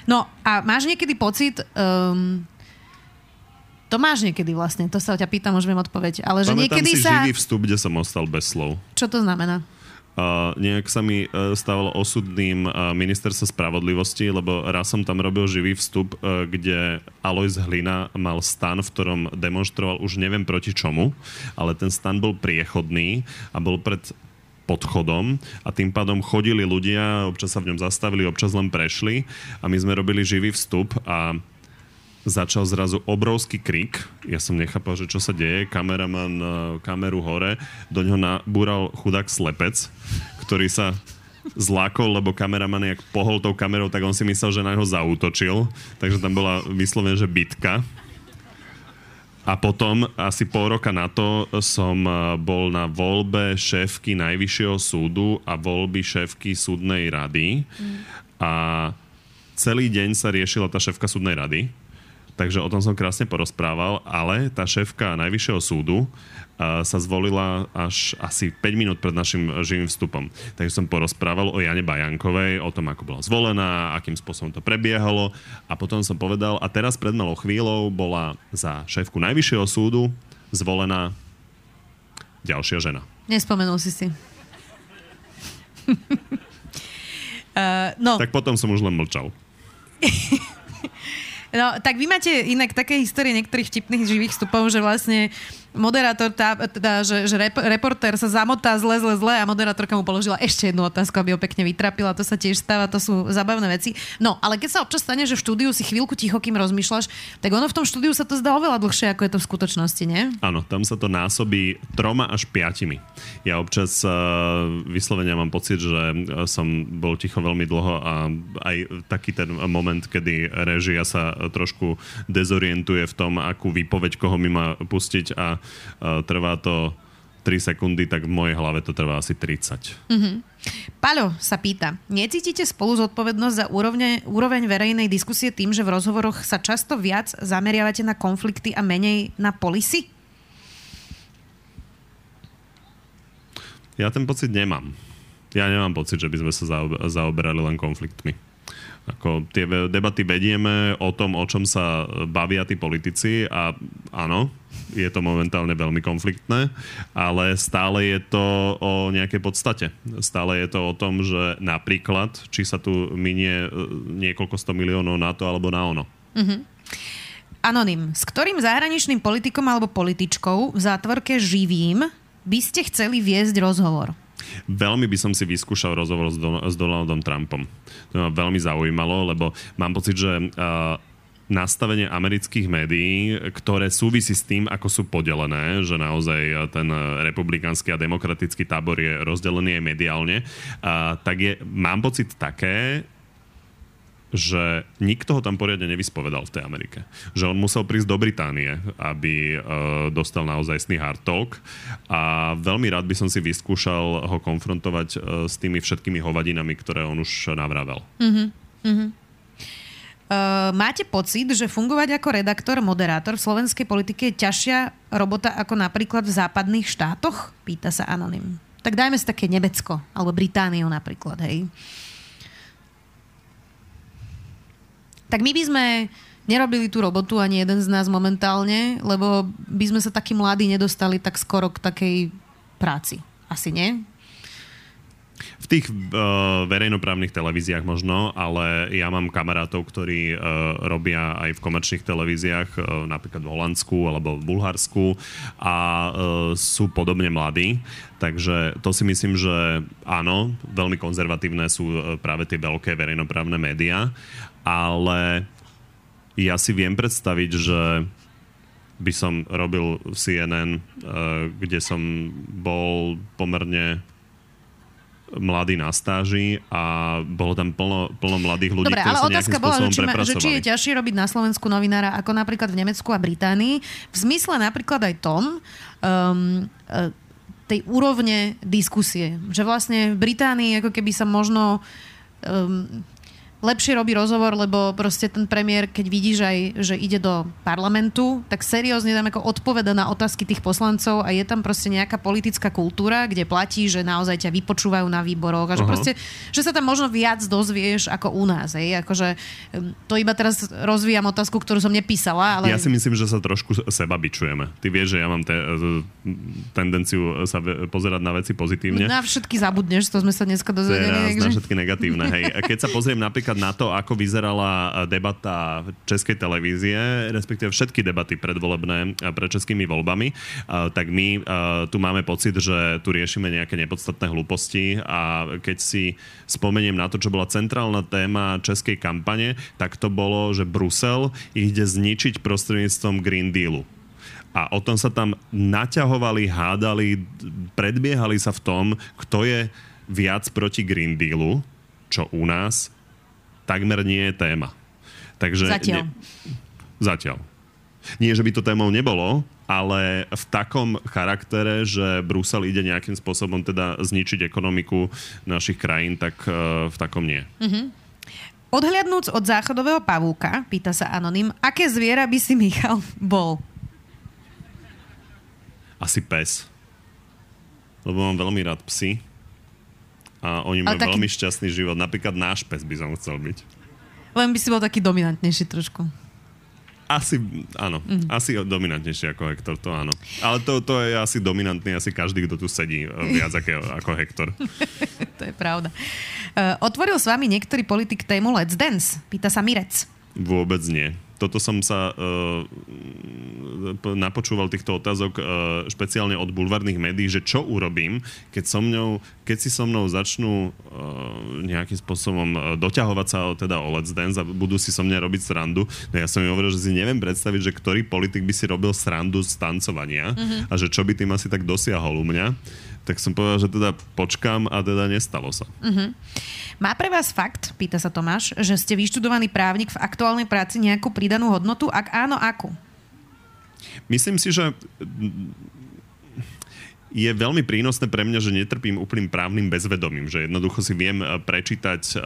No a máš niekedy pocit, um, to máš niekedy vlastne, to sa ťa pýtam, viem odpoveď, ale že Pamätám niekedy si sa... živý vstup, kde som ostal bez slov. Čo to znamená? Nejak sa mi uh, stávalo osudným uh, ministerstvo spravodlivosti, lebo raz som tam robil živý vstup, uh, kde Alois Hlina mal stan, v ktorom demonstroval už neviem proti čomu, ale ten stan bol priechodný a bol pred podchodom a tým pádom chodili ľudia, občas sa v ňom zastavili, občas len prešli a my sme robili živý vstup a začal zrazu obrovský krik. Ja som nechápal, že čo sa deje. Kameraman e, kameru hore, do ňoho nabúral chudák slepec, ktorý sa zlákol, lebo kameraman, jak pohol tou kamerou, tak on si myslel, že na ho zautočil. Takže tam bola vyslovene, že bitka. A potom, asi pol roka na to, som e, bol na voľbe šéfky Najvyššieho súdu a voľby šéfky súdnej rady. Mm. A celý deň sa riešila tá šéfka súdnej rady takže o tom som krásne porozprával, ale tá šéfka Najvyššieho súdu sa zvolila až asi 5 minút pred našim živým vstupom. Takže som porozprával o Jane Bajankovej, o tom, ako bola zvolená, akým spôsobom to prebiehalo a potom som povedal, a teraz pred malou chvíľou bola za šéfku Najvyššieho súdu zvolená ďalšia žena. Nespomenul si si. uh, no. Tak potom som už len mlčal. No, tak vy máte inak také histórie niektorých vtipných živých vstupov, že vlastne moderátor, tá, teda, že, že rep, reportér sa zamotá zle, zle, zle a moderátorka mu položila ešte jednu otázku, aby ho pekne vytrapila. To sa tiež stáva, to sú zabavné veci. No, ale keď sa občas stane, že v štúdiu si chvíľku ticho, kým rozmýšľaš, tak ono v tom štúdiu sa to zdá oveľa dlhšie, ako je to v skutočnosti, nie? Áno, tam sa to násobí troma až piatimi. Ja občas uh, vyslovene mám pocit, že som bol ticho veľmi dlho a aj taký ten moment, kedy režia sa trošku dezorientuje v tom, akú výpoveď koho mi má pustiť a trvá to 3 sekundy, tak v mojej hlave to trvá asi 30. Mm-hmm. Paľo sa pýta, necítite spolu zodpovednosť za úrovne, úroveň verejnej diskusie tým, že v rozhovoroch sa často viac zameriavate na konflikty a menej na polisy? Ja ten pocit nemám. Ja nemám pocit, že by sme sa zaoberali len konfliktmi. Ako tie debaty vedieme o tom, o čom sa bavia tí politici a áno, je to momentálne veľmi konfliktné, ale stále je to o nejakej podstate. Stále je to o tom, že napríklad, či sa tu minie e, niekoľko sto miliónov na to alebo na ono. Mm-hmm. Anonym. S ktorým zahraničným politikom alebo političkou v zátvorke živým by ste chceli viesť rozhovor? Veľmi by som si vyskúšal rozhovor s, Don- s Donaldom Trumpom. To ma veľmi zaujímalo, lebo mám pocit, že uh, nastavenie amerických médií, ktoré súvisí s tým, ako sú podelené, že naozaj ten republikánsky a demokratický tábor je rozdelený aj mediálne, uh, tak je, mám pocit také, že nikto ho tam poriadne nevyspovedal v tej Amerike. Že on musel prísť do Británie, aby uh, dostal naozaj sný hard talk a veľmi rád by som si vyskúšal ho konfrontovať uh, s tými všetkými hovadinami, ktoré on už navravel. Mm-hmm. Mm-hmm. Uh, máte pocit, že fungovať ako redaktor, moderátor v slovenskej politike je ťažšia robota ako napríklad v západných štátoch? Pýta sa Anonym. Tak dajme si také Nemecko, alebo Britániu napríklad, hej. Uh, tak my by sme nerobili tú robotu ani jeden z nás momentálne, lebo by sme sa takí mladí nedostali tak skoro k takej práci. Asi nie? V tých uh, verejnoprávnych televíziách možno, ale ja mám kamarátov, ktorí uh, robia aj v komerčných televíziách, uh, napríklad v Holandsku alebo v Bulharsku a uh, sú podobne mladí. Takže to si myslím, že áno, veľmi konzervatívne sú práve tie veľké verejnoprávne médiá ale ja si viem predstaviť, že by som robil CNN, eh, kde som bol pomerne mladý na stáži a bolo tam plno, plno mladých ľudí, Dobre, ktorí ale sa nejakým bola, že, či, že či je ťažšie robiť na Slovensku novinára ako napríklad v Nemecku a Británii. V zmysle napríklad aj tom, um, tej úrovne diskusie. Že vlastne v Británii ako keby sa možno um, lepšie robí rozhovor, lebo proste ten premiér, keď vidí, že, aj, že ide do parlamentu, tak seriózne tam ako odpoveda na otázky tých poslancov a je tam proste nejaká politická kultúra, kde platí, že naozaj ťa vypočúvajú na výboroch a že uh-huh. proste, že sa tam možno viac dozvieš ako u nás. Hej? Akože, to iba teraz rozvíjam otázku, ktorú som nepísala. Ale... Ja si myslím, že sa trošku seba bičujeme. Ty vieš, že ja mám te, tendenciu sa pozerať na veci pozitívne. Na všetky zabudneš, to sme sa dneska dozvedeli. Teraz na všetky negatívne. Hej. A keď sa pozriem napríklad napríklad na to, ako vyzerala eh, debata Českej televízie, respektíve všetky debaty predvolebné eh, pred českými voľbami, eh, tak my tu máme pocit, že tu riešime nejaké nepodstatné hlúposti a keď si spomeniem na to, čo bola centrálna téma českej kampane, tak to bolo, že Brusel ide zničiť prostredníctvom Green Dealu. A o tom sa tam naťahovali, hádali, predbiehali sa v tom, kto je viac proti Green Dealu, čo u nás takmer nie je téma. Takže zatiaľ. Ne, zatiaľ. Nie, že by to témou nebolo, ale v takom charaktere, že Brusel ide nejakým spôsobom teda zničiť ekonomiku našich krajín, tak uh, v takom nie. Mm-hmm. Odhliadnúc od záchodového pavúka, pýta sa Anonym, aké zviera by si Michal bol? Asi pes. Lebo mám veľmi rád psy a oni majú taký... veľmi šťastný život. Napríklad náš pes by som chcel byť. Len by si bol taký dominantnejší trošku. Asi, áno. Mm. Asi dominantnejší ako Hektor, to áno. Ale to, to je asi dominantný, asi každý, kto tu sedí, e, viac ako, ako Hektor. to je pravda. Uh, otvoril s vami niektorý politik tému Let's Dance? Pýta sa Mirec. Vôbec nie toto som sa uh, napočúval týchto otázok uh, špeciálne od bulvárnych médií, že čo urobím, keď, so mňou, keď si so mnou začnú uh, nejakým spôsobom doťahovať sa teda o Let's Dance a budú si so mňa robiť srandu. No ja som mi hovoril, že si neviem predstaviť, že ktorý politik by si robil srandu z tancovania mm-hmm. a že čo by tým asi tak dosiahol u mňa tak som povedal, že teda počkám a teda nestalo sa. Uh-huh. Má pre vás fakt, pýta sa Tomáš, že ste vyštudovaný právnik v aktuálnej práci nejakú pridanú hodnotu? Ak áno, akú? Myslím si, že je veľmi prínosné pre mňa, že netrpím úplným právnym bezvedomím, že jednoducho si viem eh, prečítať uh,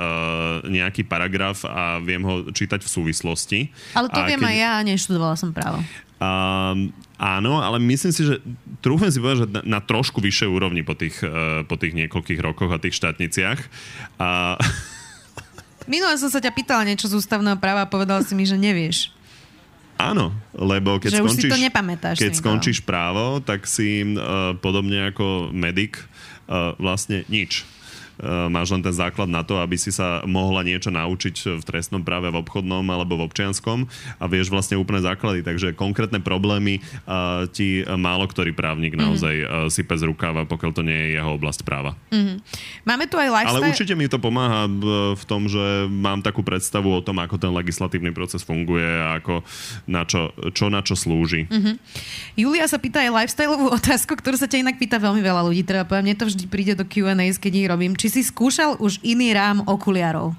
nejaký paragraf a viem ho čítať v súvislosti. Ale to a viem keď... aj ja, neštudovala som právo. Uh, áno, ale myslím si, že trúfam si povedať, že na, na trošku vyššej úrovni po tých, uh, po tých niekoľkých rokoch a tých štátniciach. Uh, Minule som sa ťa pýtala niečo z ústavného práva a povedal si mi, že nevieš. Áno, lebo keď že skončíš, to nepamätáš keď skončíš právo, tak si uh, podobne ako medic uh, vlastne nič. Eh, máš len ten základ na to, aby si sa mohla niečo naučiť v trestnom práve, v obchodnom alebo v občianskom a vieš vlastne úplné základy. Takže konkrétne problémy uh, ti málo ktorý právnik mm-hmm. naozaj uh, sype z rukáva, pokiaľ to nie je jeho oblasť práva. Mm-hmm. Máme tu aj lifestyle... Ale určite mi to pomáha v tom, že mám takú predstavu o tom, ako ten legislatívny proces funguje a ako na čo, čo na čo slúži. Mm-hmm. Julia sa pýta aj lifestyleovú otázku, ktorú sa ťa inak pýta veľmi veľa ľudí. Povedať, mne to vždy príde do Q&A, keď ich robím. Či si skúšal už iný rám okuliarov?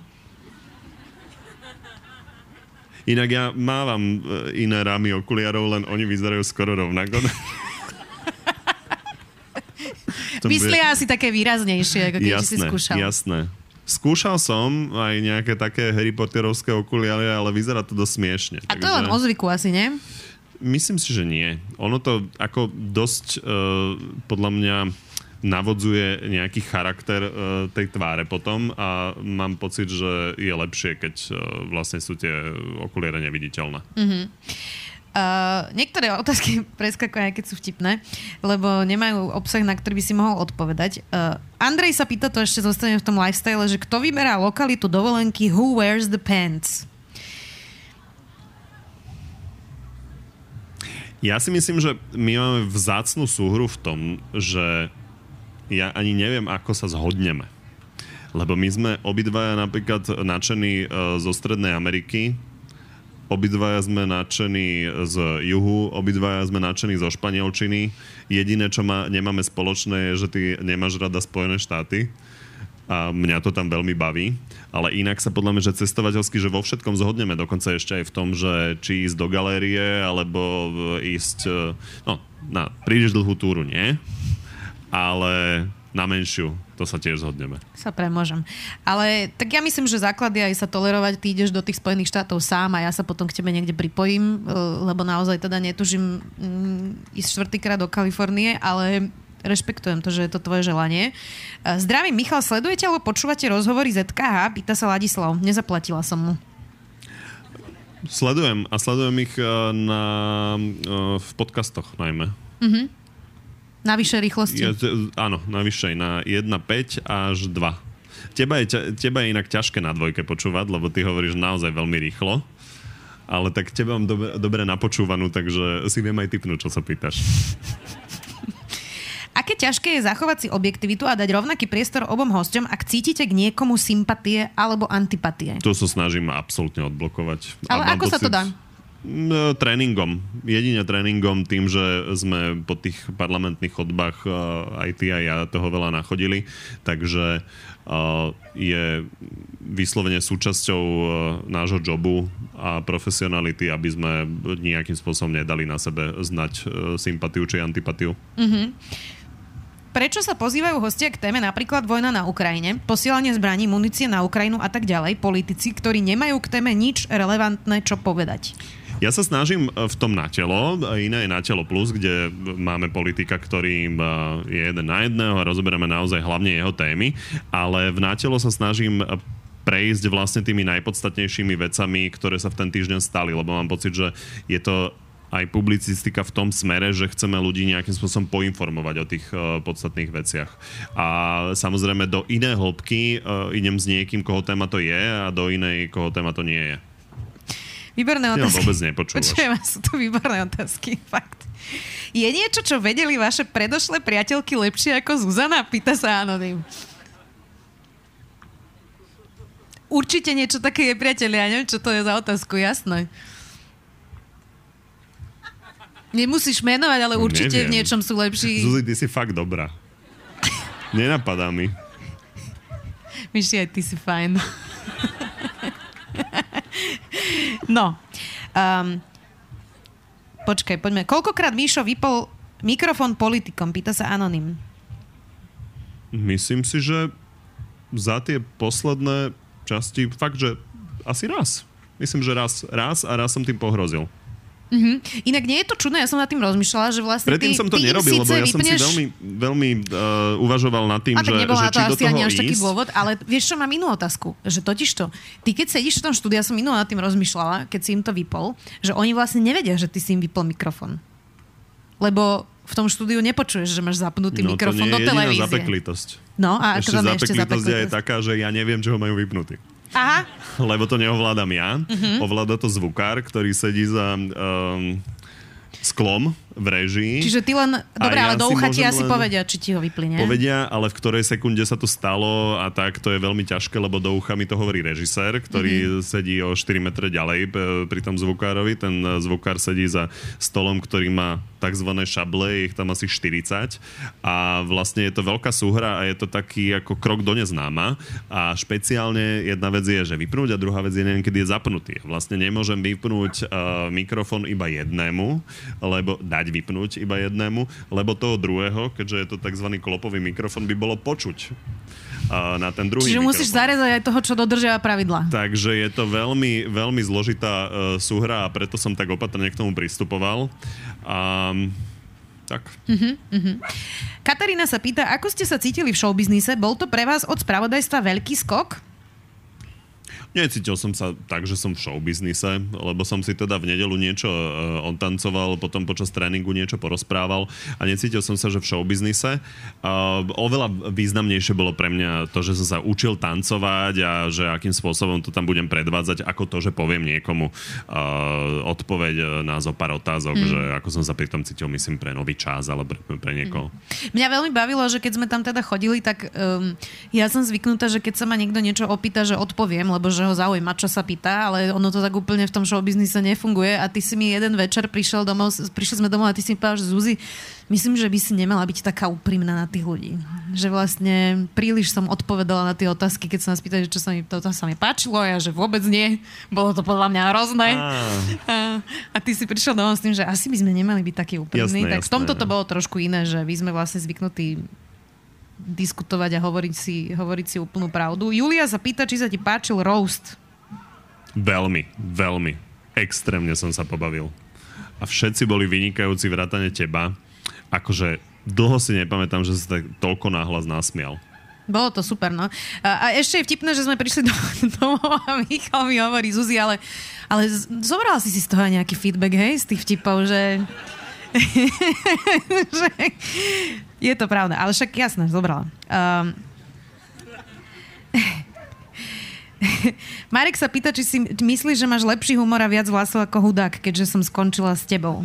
Inak ja mávam e, iné rámy okuliarov, len oni vyzerajú skoro rovnako. Myslia asi také výraznejšie, ako keď jasné, si skúšal. Jasné, Skúšal som aj nejaké také Harry Potterovské okuliare, ale vyzerá to dosť smiešne. A to takže... len o zvyku asi, nie? Myslím si, že nie. Ono to ako dosť uh, podľa mňa navodzuje nejaký charakter uh, tej tváre potom a mám pocit, že je lepšie, keď uh, vlastne sú tie okuliare neviditeľné. Mm-hmm. Uh, niektoré otázky preskakujú aj keď sú vtipné, lebo nemajú obsah, na ktorý by si mohol odpovedať. Uh, Andrej sa pýta, to ešte zostane v tom lifestyle, že kto vyberá lokalitu dovolenky Who wears the pants? Ja si myslím, že my máme vzácnú súhru v tom, že ja ani neviem, ako sa zhodneme. Lebo my sme obidvaja napríklad nadšení e, zo Strednej Ameriky, obidvaja sme nadšení z juhu, obidvaja sme nadšení zo Španielčiny. Jediné, čo má, nemáme spoločné, je, že ty nemáš rada Spojené štáty a mňa to tam veľmi baví. Ale inak sa podľa mňa, že cestovateľsky, že vo všetkom zhodneme, dokonca ešte aj v tom, že či ísť do galérie, alebo ísť e, no, na príliš dlhú túru, nie? Ale na menšiu, to sa tiež zhodneme. Sa premôžem. Ale tak ja myslím, že základ je aj sa tolerovať, ty ideš do tých Spojených štátov sám a ja sa potom k tebe niekde pripojím, e, lebo naozaj teda netužím mm, ísť štvrtýkrát do Kalifornie, ale rešpektujem to, že je to tvoje želanie. E, zdravím, Michal, sledujete alebo počúvate rozhovory ZKH? Pýta sa Ladislav. Nezaplatila som mu. Sledujem a sledujem ich e, na, v podcastoch najmä. Uh-huh. Na vyššej rýchlosti? Je, áno, na vyššej, na 1.5 až 2. Teba je, teba je inak ťažké na dvojke počúvať, lebo ty hovoríš naozaj veľmi rýchlo. Ale tak teba mám dobre, dobre napočúvanú, takže si viem aj typnúť, čo sa pýtaš. Aké ťažké je zachovať si objektivitu a dať rovnaký priestor obom hosťom, ak cítite k niekomu sympatie alebo antipatie? To sa snažím absolútne odblokovať. Ale ako pocit, sa to dá? No, tréningom. Jedine tréningom tým, že sme po tých parlamentných chodbách aj ty aj ja toho veľa nachodili. Takže je vyslovene súčasťou nášho jobu a profesionality, aby sme nejakým spôsobom nedali na sebe znať sympatiu či antipatiu. Mm-hmm. Prečo sa pozývajú hostia k téme napríklad vojna na Ukrajine, posielanie zbraní, munície na Ukrajinu a tak ďalej, politici, ktorí nemajú k téme nič relevantné čo povedať? Ja sa snažím e, v tom na telo, iné je na telo plus, kde máme politika, ktorý e, je jeden na jedného a rozoberáme naozaj hlavne jeho témy, ale v nátelo sa snažím e, prejsť vlastne tými najpodstatnejšími vecami, ktoré sa v ten týždeň stali, lebo mám pocit, že je to aj publicistika v tom smere, že chceme ľudí nejakým spôsobom poinformovať o tých uh, podstatných veciach. A samozrejme do iné hĺbky uh, idem s niekým, koho téma to je a do inej, koho téma to nie je. Výborné otázky. vôbec nepočúvaš. Počujem, sú to výborné otázky, fakt. Je niečo, čo vedeli vaše predošlé priateľky lepšie ako Zuzana? Pýta sa Anonym. Určite niečo také je, priatelia. Ja neviem, čo to je za otázku, jasné. Nemusíš menovať, ale No, určite v neviem. niečom sú lepší. Zuzi, ty si fakt dobrá. Nenapadá mi. Myši, aj ty si fajn. no. Um, počkaj, poďme. Koľkokrát Míšo vypol mikrofón politikom? Pýta sa Anonym. Myslím si, že za tie posledné časti fakt, že asi raz. Myslím, že raz, raz a raz som tým pohrozil. Inak nie je to čudné, ja som nad tým rozmýšľala, že vlastne Predtým ty, som to ty nerobil, lebo ja som si vypneš- veľmi, veľmi uh, uvažoval nad tým, A že, nebola že to či do asi ani toho až taký dôvod, ale vieš čo, mám inú otázku. Že totiž to, ty keď sedíš v tom štúdiu, ja som minulé nad tým rozmýšľala, keď si im to vypol, že oni vlastne nevedia, že ty si im vypol mikrofón. Lebo v tom štúdiu nepočuješ, že máš zapnutý No to mikrofón nie do je jediná televízie. zapeklitosť. No a Ešte je ešte zapeklitosť je zapeklitosť? taká, že ja neviem, čo ho majú vypnutý. Aha, Lebo to neovládam ja. Uh-huh. Ovláda to zvukár, ktorý sedí za um, sklom v režii. čiže ty len... Dobre, ja ale do ucha ti asi povedia, či ti ho vyplynie. Povedia, ale v ktorej sekunde sa to stalo a tak, to je veľmi ťažké, lebo do ucha mi to hovorí režisér, ktorý Mhm. mm-hmm. sedí o 4 metre ďalej p- pri tom zvukárovi. Ten e, zvukár sedí za stolom, ktorý má tzv. šable, ich tam asi 40 a vlastne je to veľká súhra a je to taký ako krok do neznáma a špeciálne jedna vec je, že vypnúť a druhá vec je, neviem, kedy je zapnutý. Vlastne nemôžem vypnúť uh, mikrofón iba jednému, lebo dať vypnúť iba jednému, lebo toho druhého, keďže je to tzv. klopový mikrofón, by bolo počuť na ten druhý Čiže mikrofón. musíš zarezať aj toho, čo dodržiava pravidla. Takže je to veľmi, veľmi zložitá uh, súhra a preto som tak opatrne k tomu pristupoval. A, tak. Katarína sa pýta, ako ste sa cítili v showbiznise? Bol to pre vás od spravodajstva veľký skok? Necítil som sa tak, že som v showbiznise, lebo som si teda v nedelu niečo uh, odtancoval, potom počas tréningu niečo porozprával a necítil som sa, že v showbiznise. Uh, oveľa významnejšie bolo pre mňa to, že som sa učil tancovať a že akým spôsobom to tam budem predvádzať, ako to, že poviem niekomu uh, odpoveď na zo pár otázok, mm. že ako som sa pri tom cítil, myslím, pre nový čas alebo pre, pre niekoho. Mňa veľmi bavilo, že keď sme tam teda chodili, tak um, ja som zvyknutá, že keď sa ma niekto niečo opýta, že odpoviem, lebo že ho zaujíma, čo sa pýta, ale ono to tak úplne v tom showbiznise nefunguje a ty si mi jeden večer prišiel domov, prišli sme domov a ty si mi povedal, že Zuzi, myslím, že by si nemala byť taká úprimná na tých ľudí. Že vlastne príliš som odpovedala na tie otázky, keď sa nás pýtali, že čo sa mi, to, to sa mi páčilo a ja, že vôbec nie. Bolo to podľa mňa hrozné. Á. A, a ty si prišiel domov s tým, že asi by sme nemali byť takí úprimní. Jasné, tak v jasné, tomto to no. bolo trošku iné, že my sme vlastne zvyknutí diskutovať a hovoriť si, hovoriť si úplnú pravdu. Julia sa pýta, či sa ti páčil roast. Veľmi, veľmi. Extrémne som sa pobavil. A všetci boli vynikajúci vrátane teba. Akože dlho si nepamätám, že sa tak toľko náhlas nasmial. Bolo to super, no. A, a ešte je vtipné, že sme prišli do, domov a Michal mi hovorí, Zuzi, ale, ale zobral si si z toho nejaký feedback, hej, z tých vtipov, že... že je to pravda, ale však jasné, zobrala. Um, Marek sa pýta, či si myslíš, že máš lepší humor a viac vlasov ako hudák, keďže som skončila s tebou.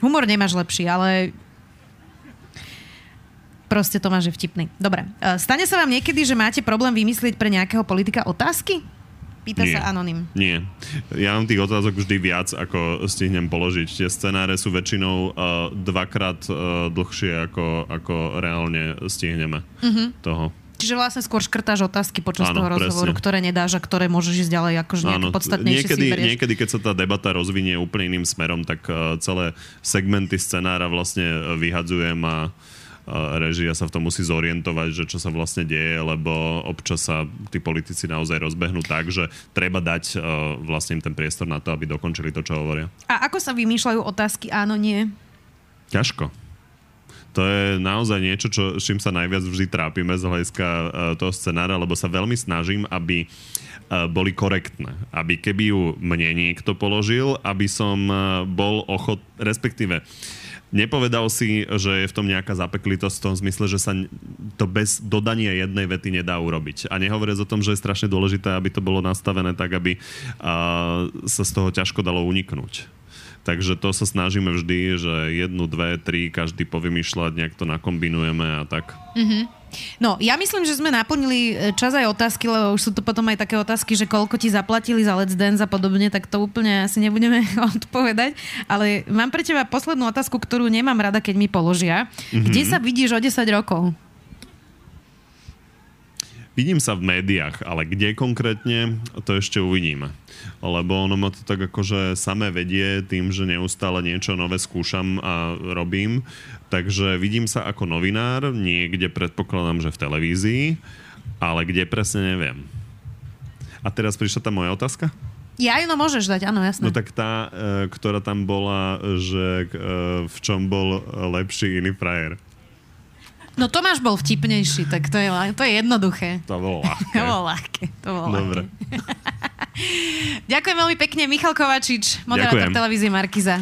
Humor nemáš lepší, ale proste to máš je vtipný. Dobre. E, Stane sa vám niekedy, že máte problém vymyslieť pre nejakého politika otázky? Pýta Nie. sa Anonym. Nie. Ja mám tých otázok vždy viac, ako stihnem položiť. Tie scenáre sú väčšinou uh, dvakrát uh, dlhšie, ako, ako reálne stihneme uh-huh. toho. Čiže vlastne skôr škrtáš otázky počas Áno, toho rozhovoru, presne. ktoré nedáš a ktoré môžeš ísť ďalej, akože nejaké podstatnejšie si niekedy, vyberieš. niekedy, keď sa tá debata rozvinie úplne iným smerom, tak uh, celé segmenty scenára vlastne uh, vyhadzujem a uh, režia sa v tom musí zorientovať, že čo sa vlastne deje, lebo občas sa tí politici naozaj rozbehnú tak, že treba dať uh, vlastne im ten priestor na to, aby dokončili to, čo hovoria. A ako sa vymýšľajú otázky áno, nie? Ťažko. To je naozaj niečo, čo, s čím sa najviac vždy trápime z hľadiska uh, toho scenára, lebo sa veľmi snažím, aby uh, boli korektné. Aby keby ju mne niekto položil, aby som uh, bol ochot, respektíve Nepovedal si, že je v tom nejaká zapeklitosť v tom zmysle, že sa to bez dodania jednej vety nedá urobiť. A nehovoriac o tom, že je strašne dôležité, aby to bolo nastavené tak, aby uh, sa z toho ťažko dalo uniknúť. Takže to sa snažíme vždy, že jednu, dve, tri, každý povymýšľať, nejak to nakombinujeme a tak. Mm-hmm. No, ja myslím, že sme naplnili e, čas aj otázky, lebo už sú to potom aj také otázky, že koľko ti zaplatili za Let's Dance a podobne, tak to úplne asi nebudeme odpovedať. Ale mám pre teba poslednú otázku, ktorú nemám rada, keď mi položia. Mm-hmm. Kde sa vidíš o 10 rokov? Vidím sa v médiách, ale kde konkrétne, to ešte uvidíme. Lebo ono ma to tak akože samé vedie tým, že neustále niečo nové skúšam a robím. Takže vidím sa ako novinár, niekde predpokladám, že v televízii, ale kde presne neviem. A teraz prišla tá moja otázka? Ja, no môžeš dať, áno, jasné. No tak tá, e, ktorá tam bola, že e, v čom bol lepší iný frajer. No Tomáš bol vtipnejší, tak to je, to je jednoduché. To bolo ľahké. to bolo ľahké. To bolo Dobre. Ďakujem veľmi pekne, Michal Kovačič, moderátor televízie Markiza.